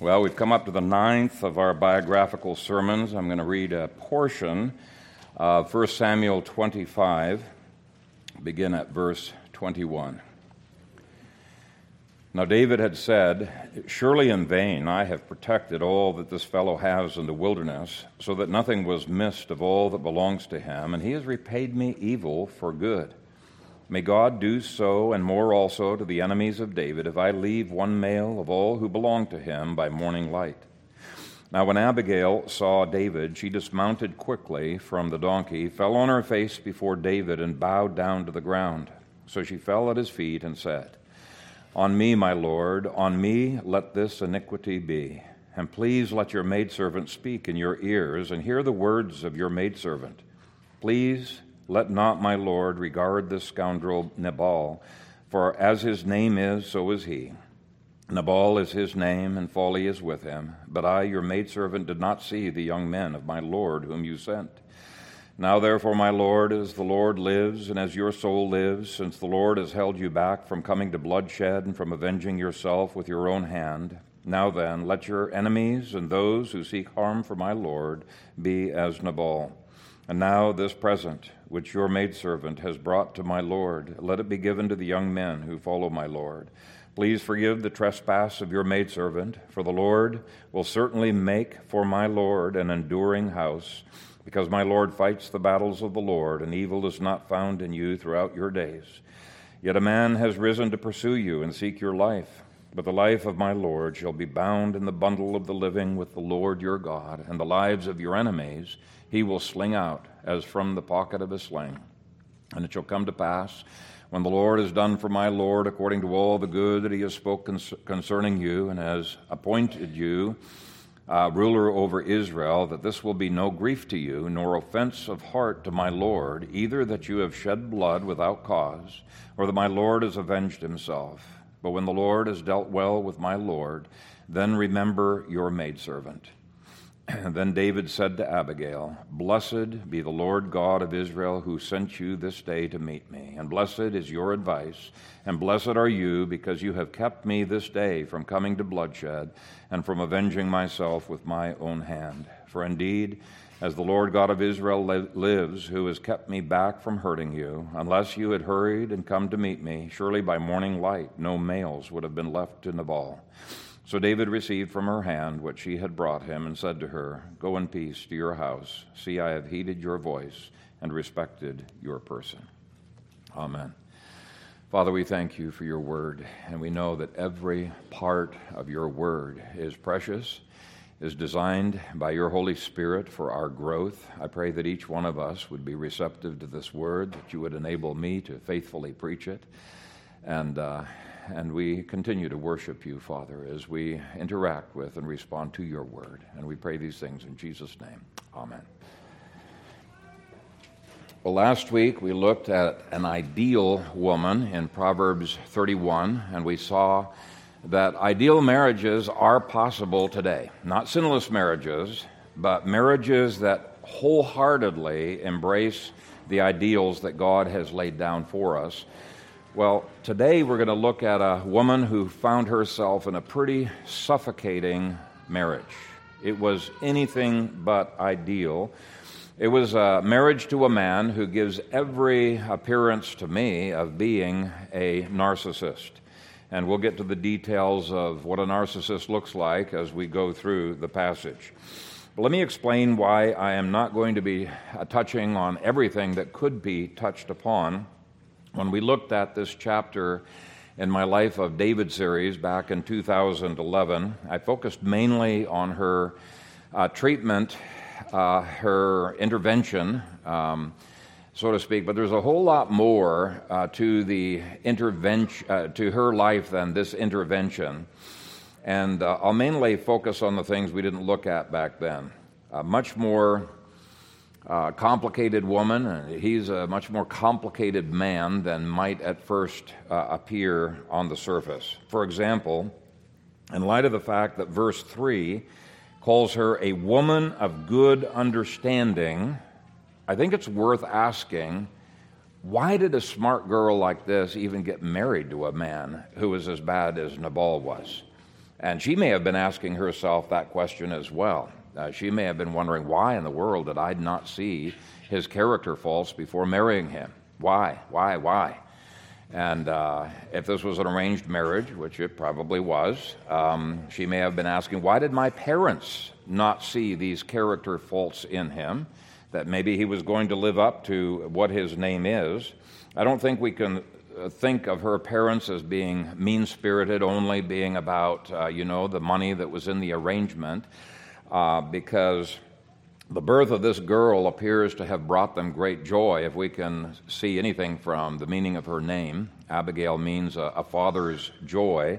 Well, we've come up to the ninth of our biographical sermons. I'm going to read a portion of 1 Samuel 25, begin at verse 21. Now, David had said, Surely in vain I have protected all that this fellow has in the wilderness, so that nothing was missed of all that belongs to him, and he has repaid me evil for good. May God do so and more also to the enemies of David if I leave one male of all who belong to him by morning light. Now, when Abigail saw David, she dismounted quickly from the donkey, fell on her face before David, and bowed down to the ground. So she fell at his feet and said, On me, my Lord, on me let this iniquity be. And please let your maidservant speak in your ears, and hear the words of your maidservant. Please let not my Lord regard this scoundrel Nabal, for as his name is, so is he. Nabal is his name, and folly is with him. But I, your maidservant, did not see the young men of my Lord whom you sent. Now, therefore, my Lord, as the Lord lives, and as your soul lives, since the Lord has held you back from coming to bloodshed and from avenging yourself with your own hand, now then, let your enemies and those who seek harm for my Lord be as Nabal. And now this present, which your maidservant has brought to my Lord, let it be given to the young men who follow my Lord. Please forgive the trespass of your maidservant, for the Lord will certainly make for my Lord an enduring house, because my Lord fights the battles of the Lord, and evil is not found in you throughout your days. Yet a man has risen to pursue you and seek your life. But the life of my Lord shall be bound in the bundle of the living with the Lord your God, and the lives of your enemies he will sling out as from the pocket of a sling. And it shall come to pass, when the Lord has done for my Lord according to all the good that he has spoken concerning you, and has appointed you uh, ruler over Israel, that this will be no grief to you, nor offense of heart to my Lord, either that you have shed blood without cause, or that my Lord has avenged himself. But when the Lord has dealt well with my Lord, then remember your maidservant. then David said to Abigail, Blessed be the Lord God of Israel who sent you this day to meet me. And blessed is your advice, and blessed are you because you have kept me this day from coming to bloodshed and from avenging myself with my own hand. For indeed, as the Lord God of Israel lives, who has kept me back from hurting you, unless you had hurried and come to meet me, surely by morning light no males would have been left to Nabal. So David received from her hand what she had brought him and said to her, Go in peace to your house. See, I have heeded your voice and respected your person. Amen. Father, we thank you for your word, and we know that every part of your word is precious is designed by your Holy Spirit for our growth. I pray that each one of us would be receptive to this word, that you would enable me to faithfully preach it. And, uh, and we continue to worship you, Father, as we interact with and respond to your word. And we pray these things in Jesus' name. Amen. Well, last week we looked at an ideal woman in Proverbs 31, and we saw that ideal marriages are possible today. Not sinless marriages, but marriages that wholeheartedly embrace the ideals that God has laid down for us. Well, today we're going to look at a woman who found herself in a pretty suffocating marriage. It was anything but ideal. It was a marriage to a man who gives every appearance to me of being a narcissist and we'll get to the details of what a narcissist looks like as we go through the passage. But let me explain why I am not going to be touching on everything that could be touched upon. When we looked at this chapter in my Life of David series back in 2011, I focused mainly on her uh, treatment, uh, her intervention. Um, so to speak. But there's a whole lot more uh, to the intervention, uh, to her life than this intervention. And uh, I'll mainly focus on the things we didn't look at back then. A much more uh, complicated woman. He's a much more complicated man than might at first uh, appear on the surface. For example, in light of the fact that verse 3 calls her a woman of good understanding I think it's worth asking why did a smart girl like this even get married to a man who was as bad as Nabal was? And she may have been asking herself that question as well. Uh, she may have been wondering, why in the world did I not see his character faults before marrying him? Why? Why? Why? And uh, if this was an arranged marriage, which it probably was, um, she may have been asking, why did my parents not see these character faults in him? That maybe he was going to live up to what his name is. I don't think we can uh, think of her parents as being mean spirited, only being about, uh, you know, the money that was in the arrangement, uh, because the birth of this girl appears to have brought them great joy, if we can see anything from the meaning of her name. Abigail means a, a, father's joy.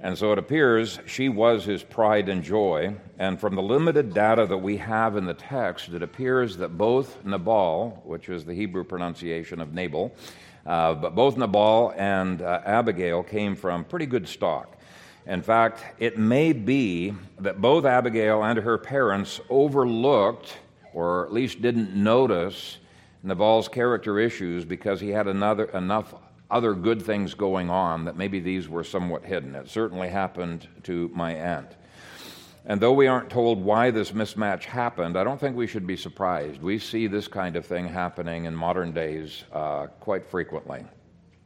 And so it appears she was his pride and joy. And from the limited data that we have in the text, it appears that both Nabal, which is the Hebrew pronunciation of Nabal, uh, but both Nabal and uh, Abigail came from pretty good stock. In fact, it may be that both Abigail and her parents overlooked, or at least didn't notice, Nabal's character issues because he had another, enough other good things going on that maybe these were somewhat hidden. It certainly happened to my aunt. And though we aren't told why this mismatch happened, I don't think we should be surprised. We see this kind of thing happening in modern days uh, quite frequently.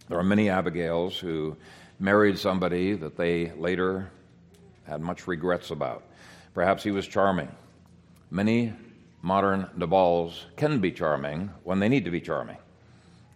There are many Abigails who married somebody that they later had much regrets about. Perhaps he was charming. Many modern Nabals can be charming when they need to be charming.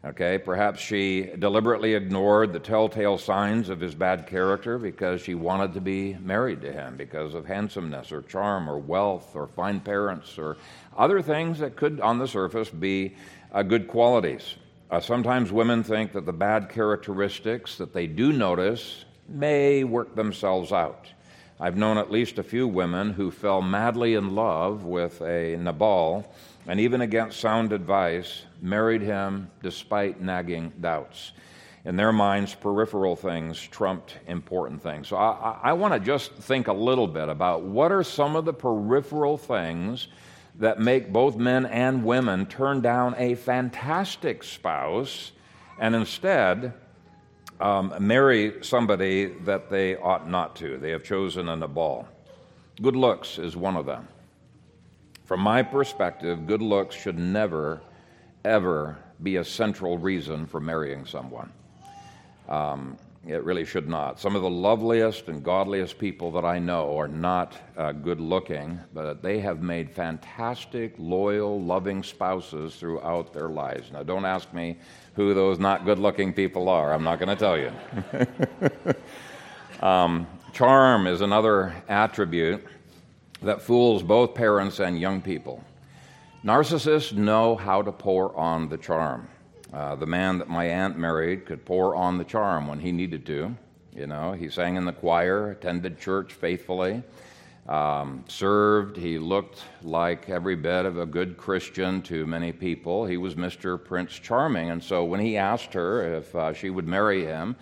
Okay, perhaps she deliberately ignored the telltale signs of his bad character because she wanted to be married to him because of handsomeness or charm or wealth or fine parents or other things that could, on the surface, be uh, good qualities. Uh, sometimes women think that the bad characteristics that they do notice may work themselves out. I've known at least a few women who fell madly in love with a Nabal and, even against sound advice, married him despite nagging doubts. In their minds, peripheral things trumped important things. So I, I, I want to just think a little bit about what are some of the peripheral things that make both men and women turn down a fantastic spouse and instead um, marry somebody that they ought not to. They have chosen a Nabal. Good looks is one of them. From my perspective, good looks should never, ever be a central reason for marrying someone. Um, it really should not. Some of the loveliest and godliest people that I know are not uh, good looking, but they have made fantastic, loyal, loving spouses throughout their lives. Now, don't ask me who those not good looking people are. I'm not going to tell you. um, charm is another attribute that fools both parents and young people. Narcissists know how to pour on the charm. Uh, the man that my aunt married could pour on the charm when he needed to. You know, he sang in the choir, attended church faithfully, um, served. He looked like every bit of a good Christian to many people. He was Mr. Prince Charming. And so when he asked her if uh, she would marry him,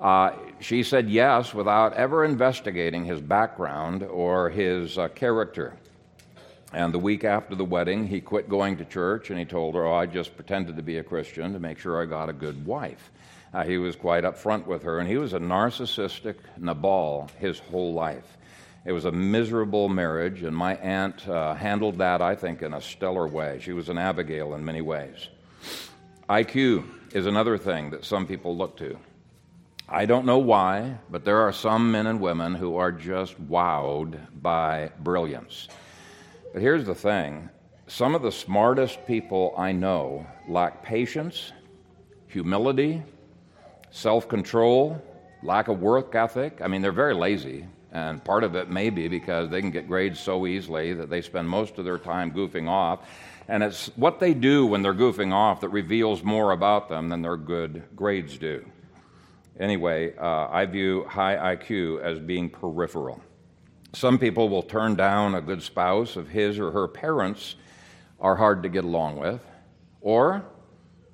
uh, she said yes without ever investigating his background or his uh, character. And the week after the wedding, he quit going to church and he told her, Oh, I just pretended to be a Christian to make sure I got a good wife. Uh, he was quite upfront with her, and he was a narcissistic Nabal his whole life. It was a miserable marriage, and my aunt uh, handled that, I think, in a stellar way. She was an Abigail in many ways. IQ is another thing that some people look to. I don't know why, but there are some men and women who are just wowed by brilliance. But here's the thing some of the smartest people I know lack patience, humility, self control, lack of work ethic. I mean, they're very lazy. And part of it may be because they can get grades so easily that they spend most of their time goofing off. And it's what they do when they're goofing off that reveals more about them than their good grades do. Anyway, uh, I view high IQ as being peripheral. Some people will turn down a good spouse if his or her parents are hard to get along with, or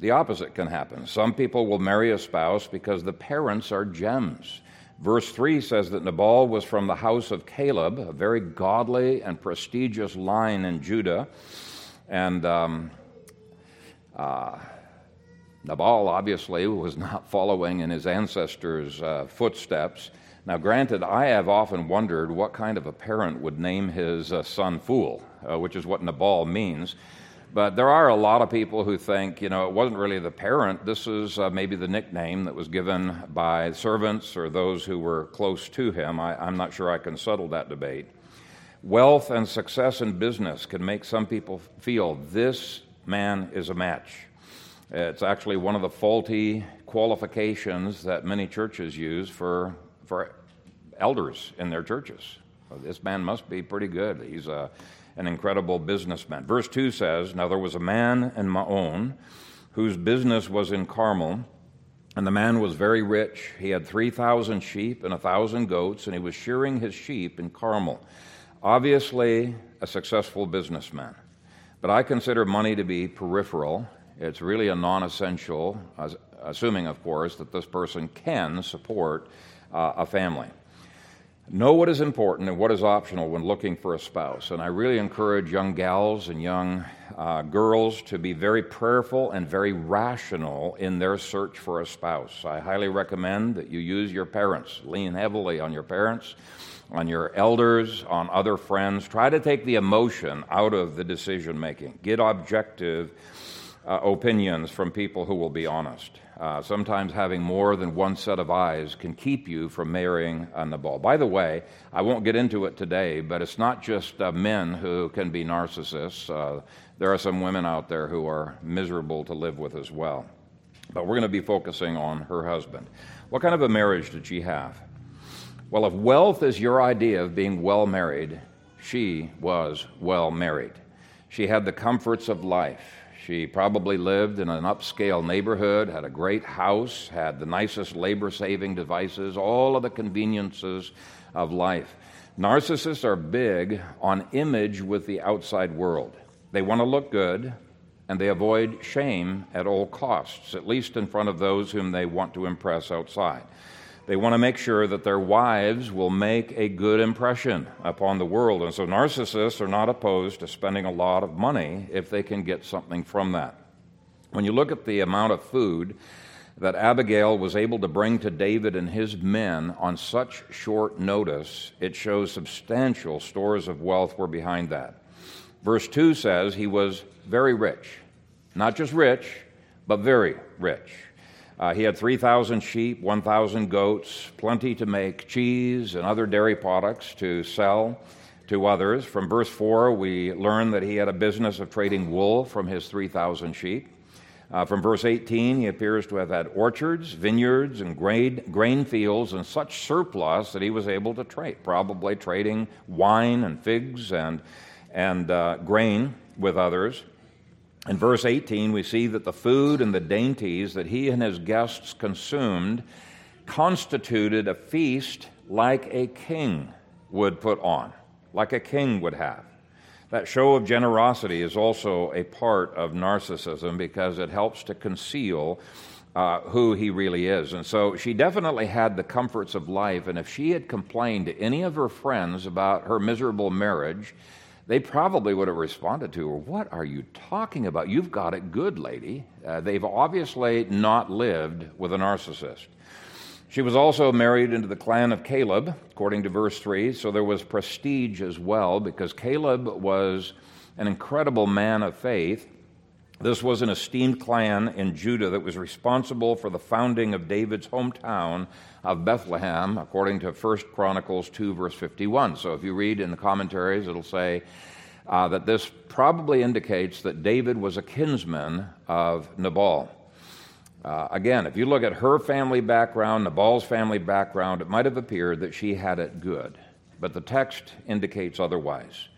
the opposite can happen. Some people will marry a spouse because the parents are gems. Verse 3 says that Nabal was from the house of Caleb, a very godly and prestigious line in Judah. And um, uh, Nabal obviously was not following in his ancestors' uh, footsteps. Now, granted, I have often wondered what kind of a parent would name his uh, son Fool, uh, which is what Nabal means. But there are a lot of people who think, you know, it wasn't really the parent. This is uh, maybe the nickname that was given by servants or those who were close to him. I, I'm not sure I can settle that debate. Wealth and success in business can make some people feel this man is a match. It's actually one of the faulty qualifications that many churches use for for elders in their churches. This man must be pretty good. He's a, an incredible businessman. Verse 2 says Now there was a man in Maon whose business was in Carmel, and the man was very rich. He had 3,000 sheep and a 1,000 goats, and he was shearing his sheep in Carmel. Obviously, a successful businessman. But I consider money to be peripheral. It's really a non essential, assuming, of course, that this person can support uh, a family. Know what is important and what is optional when looking for a spouse. And I really encourage young gals and young uh, girls to be very prayerful and very rational in their search for a spouse. I highly recommend that you use your parents, lean heavily on your parents, on your elders, on other friends. Try to take the emotion out of the decision making. Get objective uh, opinions from people who will be honest. Uh, sometimes having more than one set of eyes can keep you from marrying a Nabal. By the way, I won't get into it today, but it's not just uh, men who can be narcissists. Uh, there are some women out there who are miserable to live with as well. But we're going to be focusing on her husband. What kind of a marriage did she have? Well, if wealth is your idea of being well married, she was well married. She had the comforts of life. She probably lived in an upscale neighborhood, had a great house, had the nicest labor saving devices, all of the conveniences of life. Narcissists are big on image with the outside world. They want to look good, and they avoid shame at all costs, at least in front of those whom they want to impress outside. They want to make sure that their wives will make a good impression upon the world. And so narcissists are not opposed to spending a lot of money if they can get something from that. When you look at the amount of food that Abigail was able to bring to David and his men on such short notice, it shows substantial stores of wealth were behind that. Verse 2 says he was very rich. Not just rich, but very rich. Uh, he had 3,000 sheep, 1,000 goats, plenty to make cheese and other dairy products to sell to others. From verse 4, we learn that he had a business of trading wool from his 3,000 sheep. Uh, from verse 18, he appears to have had orchards, vineyards, and grain, grain fields, and such surplus that he was able to trade, probably trading wine and figs and, and uh, grain with others. In verse 18, we see that the food and the dainties that he and his guests consumed constituted a feast like a king would put on, like a king would have. That show of generosity is also a part of narcissism because it helps to conceal uh, who he really is. And so she definitely had the comforts of life. And if she had complained to any of her friends about her miserable marriage, they probably would have responded to her, What are you talking about? You've got it good, lady. Uh, they've obviously not lived with a narcissist. She was also married into the clan of Caleb, according to verse 3, so there was prestige as well, because Caleb was an incredible man of faith. This was an esteemed clan in Judah that was responsible for the founding of David's hometown of Bethlehem, according to 1 Chronicles 2, verse 51. So if you read in the commentaries, it'll say uh, that this probably indicates that David was a kinsman of Nabal. Uh, again, if you look at her family background, Nabal's family background, it might have appeared that she had it good. But the text indicates otherwise.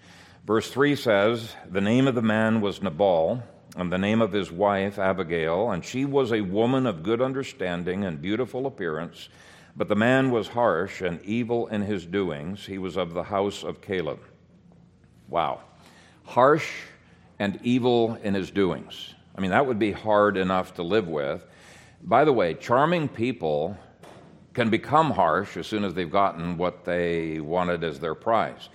Verse 3 says, The name of the man was Nabal and the name of his wife, Abigail, and she was a woman of good understanding and beautiful appearance. But the man was harsh and evil in his doings. He was of the house of Caleb. Wow. Harsh and evil in his doings. I mean, that would be hard enough to live with. By the way, charming people can become harsh as soon as they've gotten what they wanted as their prize.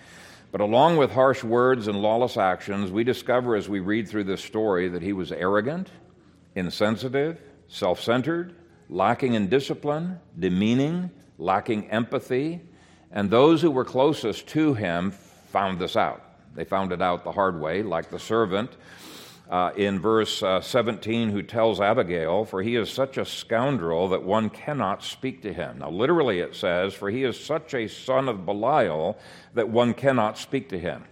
But along with harsh words and lawless actions, we discover as we read through this story that he was arrogant, insensitive, self centered, lacking in discipline, demeaning, lacking empathy, and those who were closest to him found this out. They found it out the hard way, like the servant uh, in verse uh, 17 who tells Abigail, For he is such a scoundrel that one cannot speak to him. Now, literally, it says, For he is such a son of Belial that one cannot speak to him.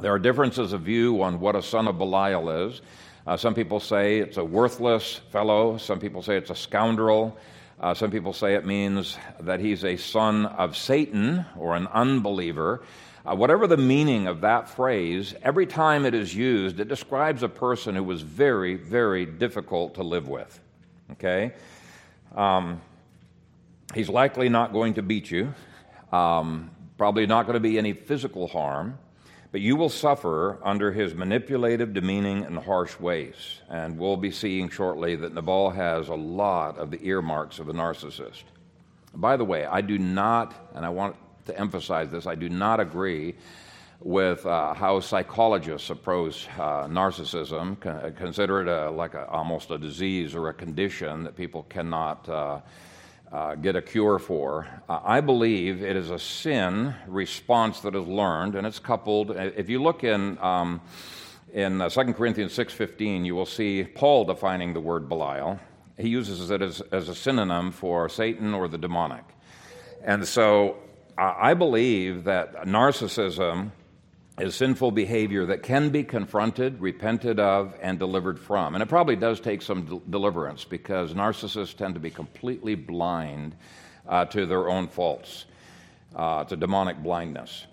There are differences of view on what a son of Belial is. Uh, some people say it's a worthless fellow, some people say it's a scoundrel. Uh, some people say it means that he's a son of Satan or an unbeliever. Uh, whatever the meaning of that phrase, every time it is used, it describes a person who was very, very difficult to live with. Okay? Um, he's likely not going to beat you, um, probably not going to be any physical harm, but you will suffer under his manipulative, demeaning, and harsh ways. And we'll be seeing shortly that Nabal has a lot of the earmarks of a narcissist. By the way, I do not, and I want to emphasize this. I do not agree with uh, how psychologists approach uh, narcissism, con- consider it a, like a, almost a disease or a condition that people cannot uh, uh get a cure for. Uh, I believe it is a sin response that is learned, and it's coupled. If you look in um, in uh, 2 Corinthians 6:15, you will see Paul defining the word Belial. He uses it as, as a synonym for Satan or the demonic. And so I believe that narcissism is sinful behavior that can be confronted, repented of, and delivered from. And it probably does take some de- deliverance because narcissists tend to be completely blind uh, to their own faults. Uh, it's a demonic blindness.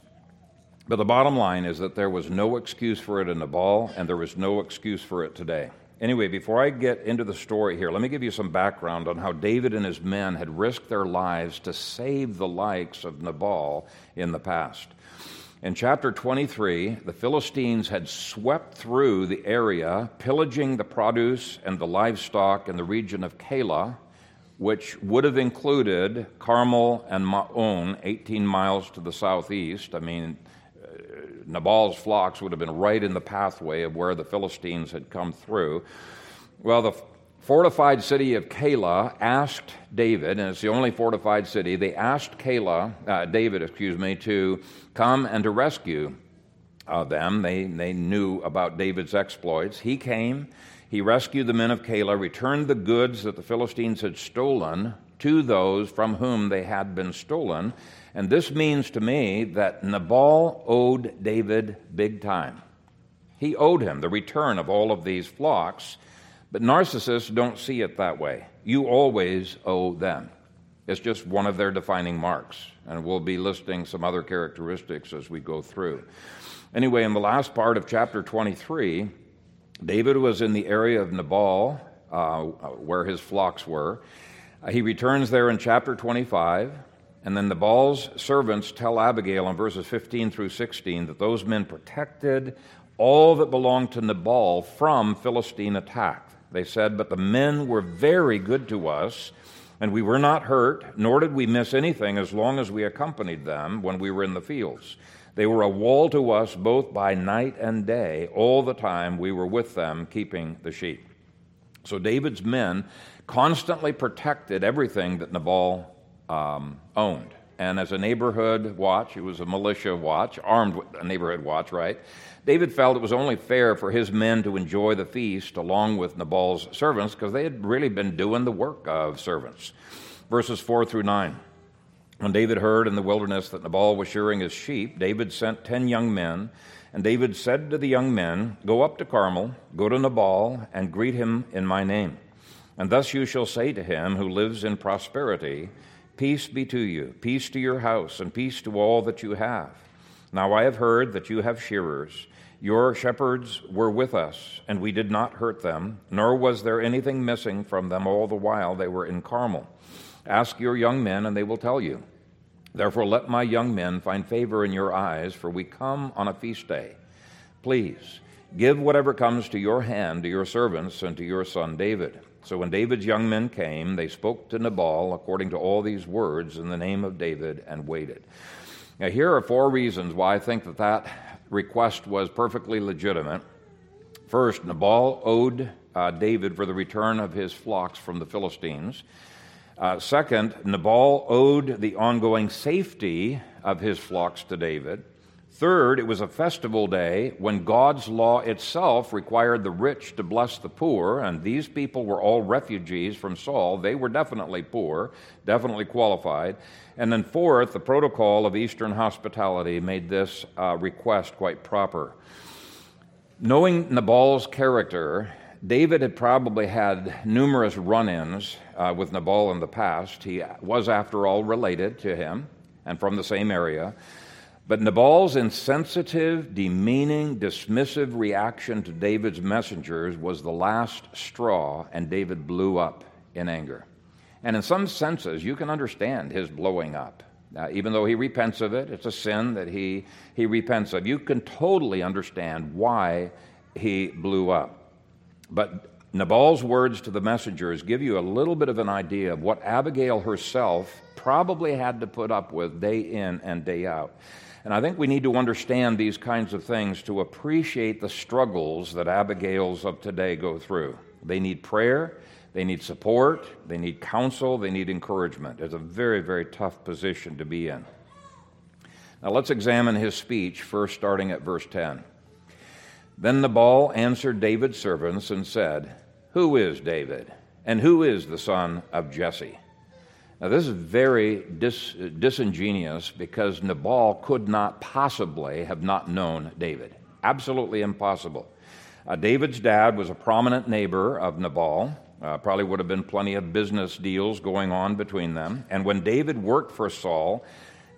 But the bottom line is that there was no excuse for it in Nabal, and there was no excuse for it today. Anyway, before I get into the story here, let me give you some background on how David and his men had risked their lives to save the likes of Nabal in the past. In chapter 23, the Philistines had swept through the area, pillaging the produce and the livestock in the region of Keilah, which would have included Carmel and Maon, 18 miles to the southeast. I mean, uh, Nabal's flocks would have been right in the pathway of where the Philistines had come through. Well, the fortified city of Keilah asked David, and it's the only fortified city, they asked Keilah, uh, David, excuse me, to come and to rescue uh, them. They, they knew about David's exploits. He came, he rescued the men of Keilah, returned the goods that the Philistines had stolen to those from whom they had been stolen. And this means to me that Nabal owed David big time. He owed him the return of all of these flocks, but narcissists don't see it that way. You always owe them. It's just one of their defining marks. And we'll be listing some other characteristics as we go through. Anyway, in the last part of chapter 23, David was in the area of Nabal, uh, where his flocks were. Uh, he returns there in chapter 25. And then Nabal's servants tell Abigail in verses 15 through 16 that those men protected all that belonged to Nabal from Philistine attack. They said, But the men were very good to us, and we were not hurt, nor did we miss anything as long as we accompanied them when we were in the fields. They were a wall to us both by night and day, all the time we were with them keeping the sheep. So David's men constantly protected everything that Nabal um, owned. And as a neighborhood watch, it was a militia watch, armed neighborhood watch, right? David felt it was only fair for his men to enjoy the feast along with Nabal's servants because they had really been doing the work of servants. Verses 4 through 9. When David heard in the wilderness that Nabal was shearing his sheep, David sent ten young men. And David said to the young men, Go up to Carmel, go to Nabal, and greet him in my name. And thus you shall say to him who lives in prosperity, Peace be to you, peace to your house, and peace to all that you have. Now I have heard that you have shearers. Your shepherds were with us, and we did not hurt them, nor was there anything missing from them all the while they were in Carmel. Ask your young men, and they will tell you. Therefore, let my young men find favor in your eyes, for we come on a feast day. Please, give whatever comes to your hand to your servants and to your son David. So when David's young men came, they spoke to Nabal according to all these words in the name of David and waited. Now, here are four reasons why I think that that request was perfectly legitimate. First, Nabal owed uh, David for the return of his flocks from the Philistines. Uh, second, Nabal owed the ongoing safety of his flocks to David. Third, it was a festival day when God's law itself required the rich to bless the poor, and these people were all refugees from Saul. They were definitely poor, definitely qualified. And then, fourth, the protocol of Eastern hospitality made this uh, request quite proper. Knowing Nabal's character, David had probably had numerous run ins uh, with Nabal in the past. He was, after all, related to him and from the same area. But Nabal's insensitive, demeaning, dismissive reaction to David's messengers was the last straw, and David blew up in anger. And in some senses, you can understand his blowing up. Even though he repents of it, it's a sin that he, he repents of. You can totally understand why he blew up. But Nabal's words to the messengers give you a little bit of an idea of what Abigail herself probably had to put up with day in and day out. And I think we need to understand these kinds of things to appreciate the struggles that Abigails of today go through. They need prayer, they need support, they need counsel, they need encouragement. It's a very, very tough position to be in. Now let's examine his speech, first starting at verse 10. Then Nabal answered David's servants and said, Who is David? And who is the son of Jesse? Now, this is very dis- disingenuous because Nabal could not possibly have not known David. Absolutely impossible. Uh, David's dad was a prominent neighbor of Nabal. Uh, probably would have been plenty of business deals going on between them. And when David worked for Saul,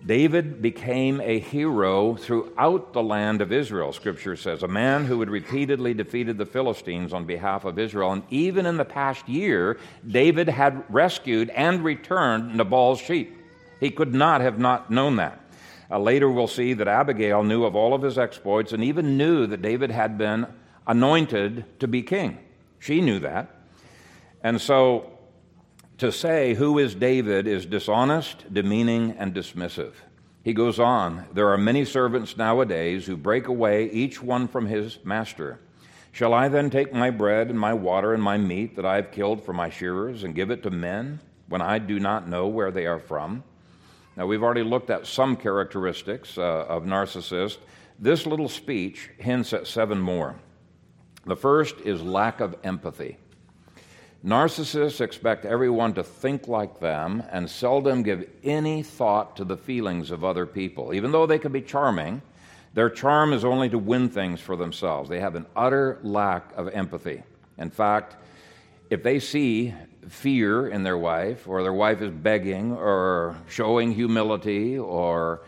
David became a hero throughout the land of Israel, Scripture says, a man who had repeatedly defeated the Philistines on behalf of Israel. And even in the past year, David had rescued and returned Nabal's sheep. He could not have not known that. Uh, later, we'll see that Abigail knew of all of his exploits and even knew that David had been anointed to be king. She knew that. And so to say who is David is dishonest, demeaning, and dismissive. He goes on There are many servants nowadays who break away, each one from his master. Shall I then take my bread and my water and my meat that I have killed for my shearers and give it to men when I do not know where they are from? Now, we've already looked at some characteristics uh, of narcissists. This little speech hints at seven more. The first is lack of empathy. Narcissists expect everyone to think like them and seldom give any thought to the feelings of other people. Even though they can be charming, their charm is only to win things for themselves. They have an utter lack of empathy. In fact, if they see fear in their wife, or their wife is begging, or showing humility, or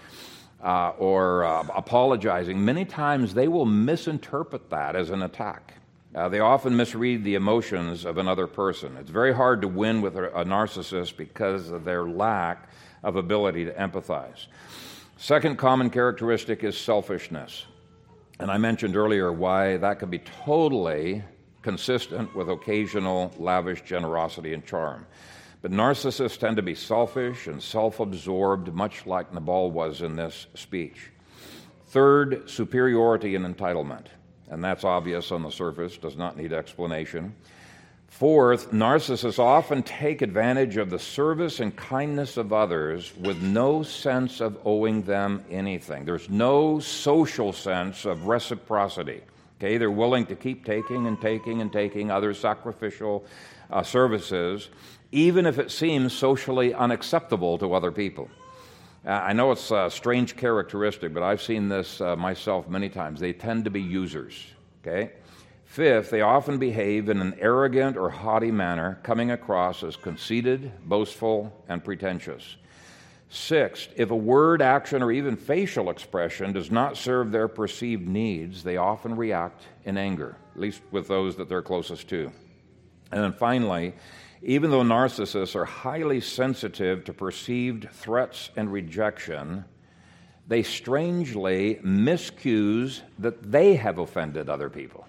uh, or uh, apologizing, many times they will misinterpret that as an attack. Uh, they often misread the emotions of another person. It's very hard to win with a, narcissist because of their lack of ability to empathize. Second common characteristic is selfishness. And I mentioned earlier why that can be totally consistent with occasional lavish generosity and charm. But narcissists tend to be selfish and self absorbed, much like Nabal was in this speech. Third, superiority and entitlement and that's obvious on the surface, does not need explanation. Fourth, narcissists often take advantage of the service and kindness of others with no sense of owing them anything. There's no social sense of reciprocity. Okay, they're willing to keep taking and taking and taking other sacrificial uh, services, even if it seems socially unacceptable to other people. Uh, I know it's a strange characteristic, but I've seen this uh, myself many times. They tend to be users. Okay? Fifth, they often behave in an arrogant or haughty manner, coming across as conceited, boastful, and pretentious. Sixth, if a word, action, or even facial expression does not serve their perceived needs, they often react in anger, at least with those that they're closest to. And then finally, even though narcissists are highly sensitive to perceived threats and rejection, they strangely miscues that they have offended other people.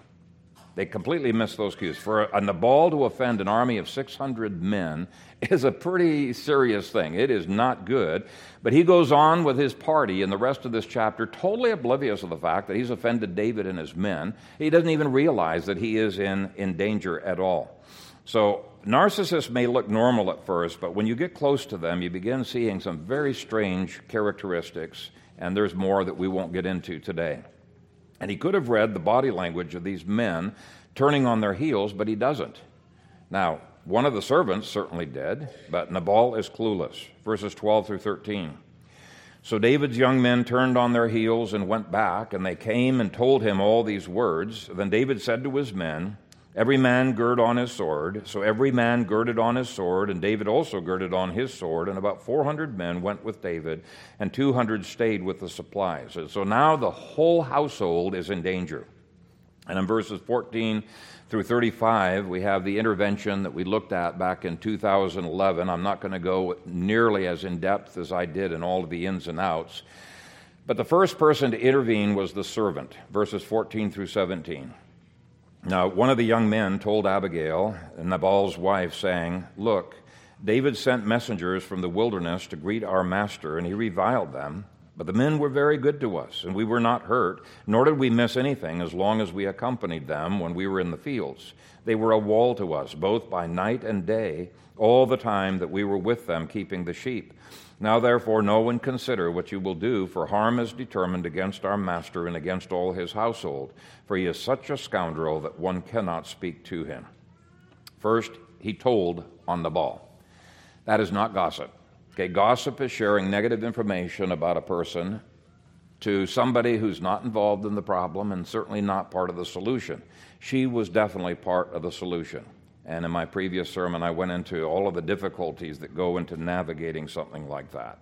They completely miss those cues. For a, Nabal to offend an army of 600 men is a pretty serious thing. It is not good. But he goes on with his party in the rest of this chapter, totally oblivious of the fact that he's offended David and his men. He doesn't even realize that he is in, in danger at all. So, narcissists may look normal at first, but when you get close to them, you begin seeing some very strange characteristics, and there's more that we won't get into today. And he could have read the body language of these men turning on their heels, but he doesn't. Now, one of the servants certainly did, but Nabal is clueless. Verses 12 through 13. So David's young men turned on their heels and went back, and they came and told him all these words. Then David said to his men, Every man gird on his sword. So every man girded on his sword, and David also girded on his sword. And about 400 men went with David, and 200 stayed with the supplies. So now the whole household is in danger. And in verses 14 through 35, we have the intervention that we looked at back in 2011. I'm not going to go nearly as in depth as I did in all of the ins and outs. But the first person to intervene was the servant, verses 14 through 17. Now, one of the young men told Abigail, Nabal's wife, saying, Look, David sent messengers from the wilderness to greet our master, and he reviled them. But the men were very good to us, and we were not hurt, nor did we miss anything as long as we accompanied them when we were in the fields. They were a wall to us, both by night and day, all the time that we were with them keeping the sheep. Now, therefore, know and consider what you will do, for harm is determined against our master and against all his household, for he is such a scoundrel that one cannot speak to him. First, he told on Nabal. That is not gossip. Okay, gossip is sharing negative information about a person to somebody who's not involved in the problem and certainly not part of the solution. She was definitely part of the solution. And in my previous sermon, I went into all of the difficulties that go into navigating something like that.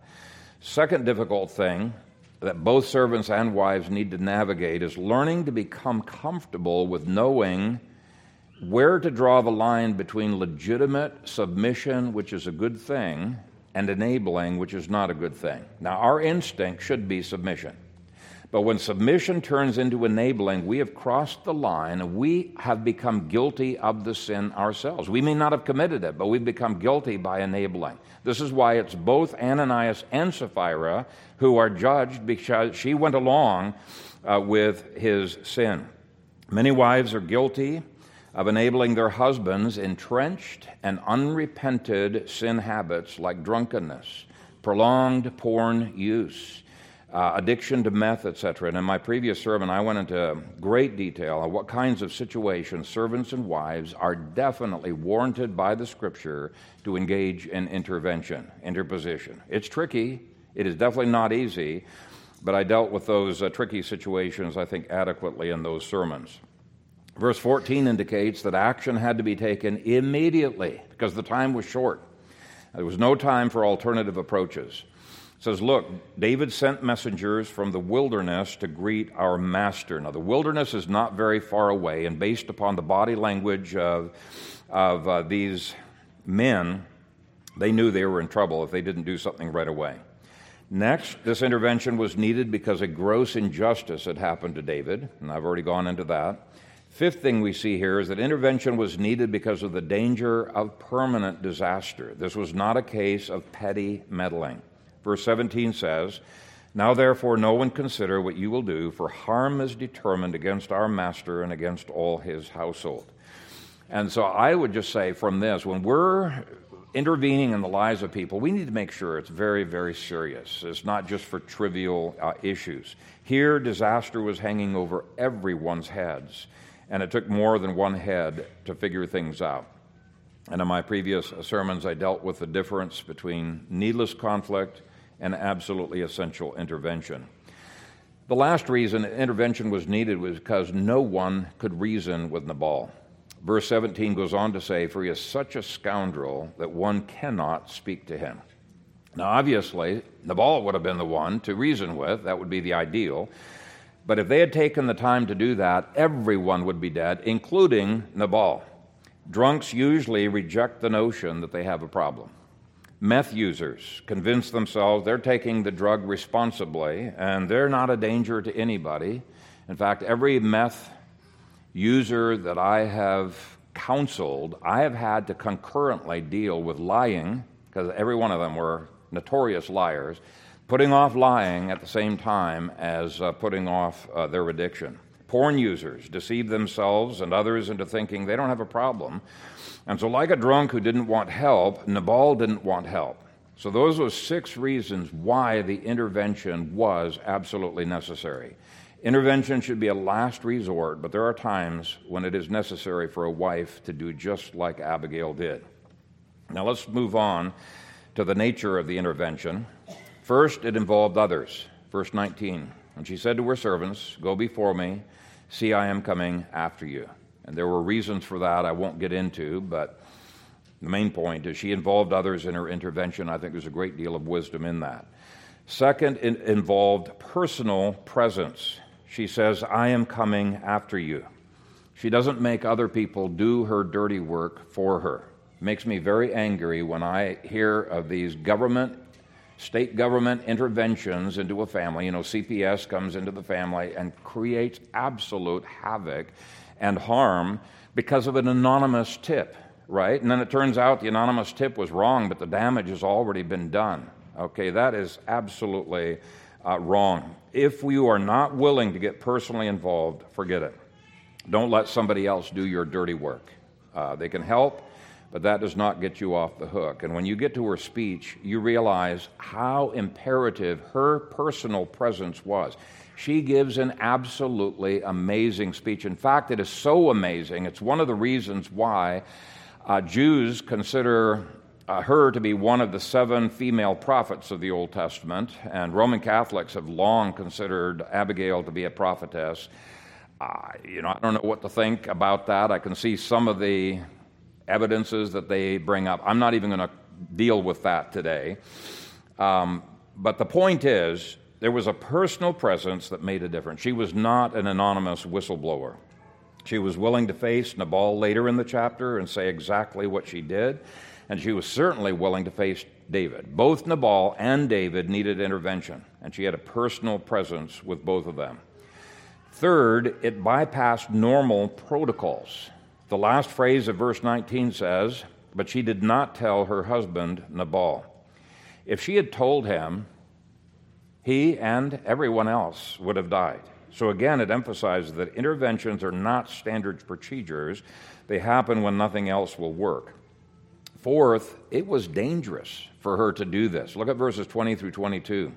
Second difficult thing that both servants and wives need to navigate is learning to become comfortable with knowing where to draw the line between legitimate submission, which is a good thing, and enabling, which is not a good thing. Now, our instinct should be submission. But when submission turns into enabling, we have crossed the line we have become guilty of the sin ourselves. We may not have committed it, but we've become guilty by enabling. This is why it's both Ananias and Sapphira who are judged because she went along uh, with his sin. Many wives are guilty of enabling their husbands' entrenched and unrepented sin habits like drunkenness, prolonged porn use uh, addiction to meth, etc. And in my previous sermon, I went into great detail on what kinds of situations servants and wives are definitely warranted by the scripture to engage in intervention, interposition. It's tricky, it is definitely not easy, but I dealt with those uh, tricky situations, I think, adequately in those sermons. Verse 14 indicates that action had to be taken immediately because the time was short. There was no time for alternative approaches says, Look, David sent messengers from the wilderness to greet our master. Now, the wilderness is not very far away, and based upon the body language of, of uh, these men, they knew they were in trouble if they didn't do something right away. Next, this intervention was needed because a gross injustice had happened to David, and I've already gone into that. Fifth thing we see here is that intervention was needed because of the danger of permanent disaster. This was not a case of petty meddling. Verse 17 says, Now therefore know and consider what you will do, for harm is determined against our master and against all his household. And so I would just say from this, when we're intervening in the lives of people, we need to make sure it's very, very serious. It's not just for trivial uh, issues. Here, disaster was hanging over everyone's heads, and it took more than one head to figure things out. And in my previous sermons, I dealt with the difference between needless conflict and absolutely essential intervention. The last reason intervention was needed was because no one could reason with Nabal. Verse 17 goes on to say, For he is such a scoundrel that one cannot speak to him. Now, obviously, Nabal would have been the one to reason with. That would be the ideal. But if they had taken the time to do that, everyone would be dead, including Nabal. Drunks usually reject the notion that they have a problem meth users convince themselves they're taking the drug responsibly and they're not a danger to anybody. In fact, every meth user that I have counseled, I have had to concurrently deal with lying, because every one of them were notorious liars, putting off lying at the same time as uh, putting off uh, their addiction. Porn users deceive themselves and others into thinking they don't have a problem. And so, like a drunk who didn't want help, Nabal didn't want help. So, those were six reasons why the intervention was absolutely necessary. Intervention should be a last resort, but there are times when it is necessary for a wife to do just like Abigail did. Now, let's move on to the nature of the intervention. First, it involved others. Verse 19. And she said to her servants, Go before me, see, I am coming after you. And there were reasons for that I won't get into, but the main point is she involved others in her intervention. I think there's a great deal of wisdom in that. Second, it involved personal presence. She says, I am coming after you. She doesn't make other people do her dirty work for her. It makes me very angry when I hear of these government, state government interventions into a family. You know, CPS comes into the family and creates absolute havoc and harm because of an anonymous tip right? And then it turns out the anonymous tip was wrong, but the damage has already been done. Okay, that is absolutely uh, wrong. If you are not willing to get personally involved, forget it. Don't let somebody else do your dirty work. Uh, they can help, but that does not get you off the hook. And when you get to her speech, you realize how imperative her personal presence was. She gives an absolutely amazing speech. In fact, it is so amazing, it's one of the reasons why uh, Jews consider uh, her to be one of the seven female prophets of the Old Testament, and Roman Catholics have long considered Abigail to be a prophetess. Uh, you know, I don't know what to think about that. I can see some of the evidences that they bring up. I'm not even going to deal with that today. Um, but the point is, there was a personal presence that made a difference. She was not an anonymous whistleblower. She was willing to face Nabal later in the chapter and say exactly what she did, and she was certainly willing to face David. Both Nabal and David needed intervention, and she had a personal presence with both of them. Third, it bypassed normal protocols. The last phrase of verse 19 says, But she did not tell her husband Nabal. If she had told him, he and everyone else would have died. So again, it emphasizes that interventions are not standard procedures, they happen when nothing else will work. Fourth, it was dangerous for her to do this. Look at verses 20 through 22.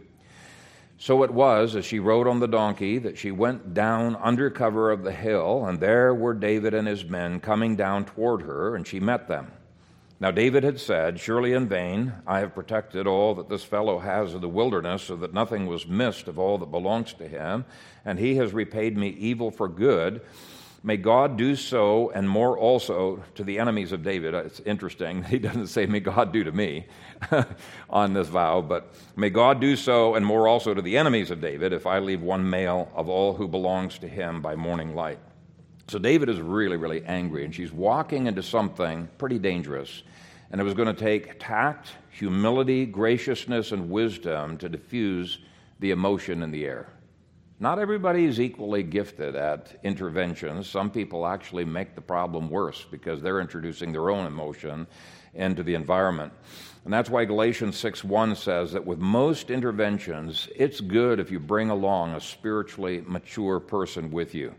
So it was, as she rode on the donkey, that she went down under cover of the hill, and there were David and his men coming down toward her, and she met them. Now David had said, Surely in vain I have protected all that this fellow has of the wilderness, so that nothing was missed of all that belongs to him, and he has repaid me evil for good. May God do so and more also to the enemies of David. Uh, it's interesting. That he doesn't say, May God do to me on this vow, but may God do so and more also to the enemies of David if I leave one male of all who belongs to him by morning light. So David is really, really angry, and she's walking into something pretty dangerous. And it was going to take tact, humility, graciousness, and wisdom to diffuse the emotion in the air. Not everybody is equally gifted at interventions. Some people actually make the problem worse because they're introducing their own emotion into the environment. And that's why Galatians 6:1 says that with most interventions, it's good if you bring along a spiritually mature person with you.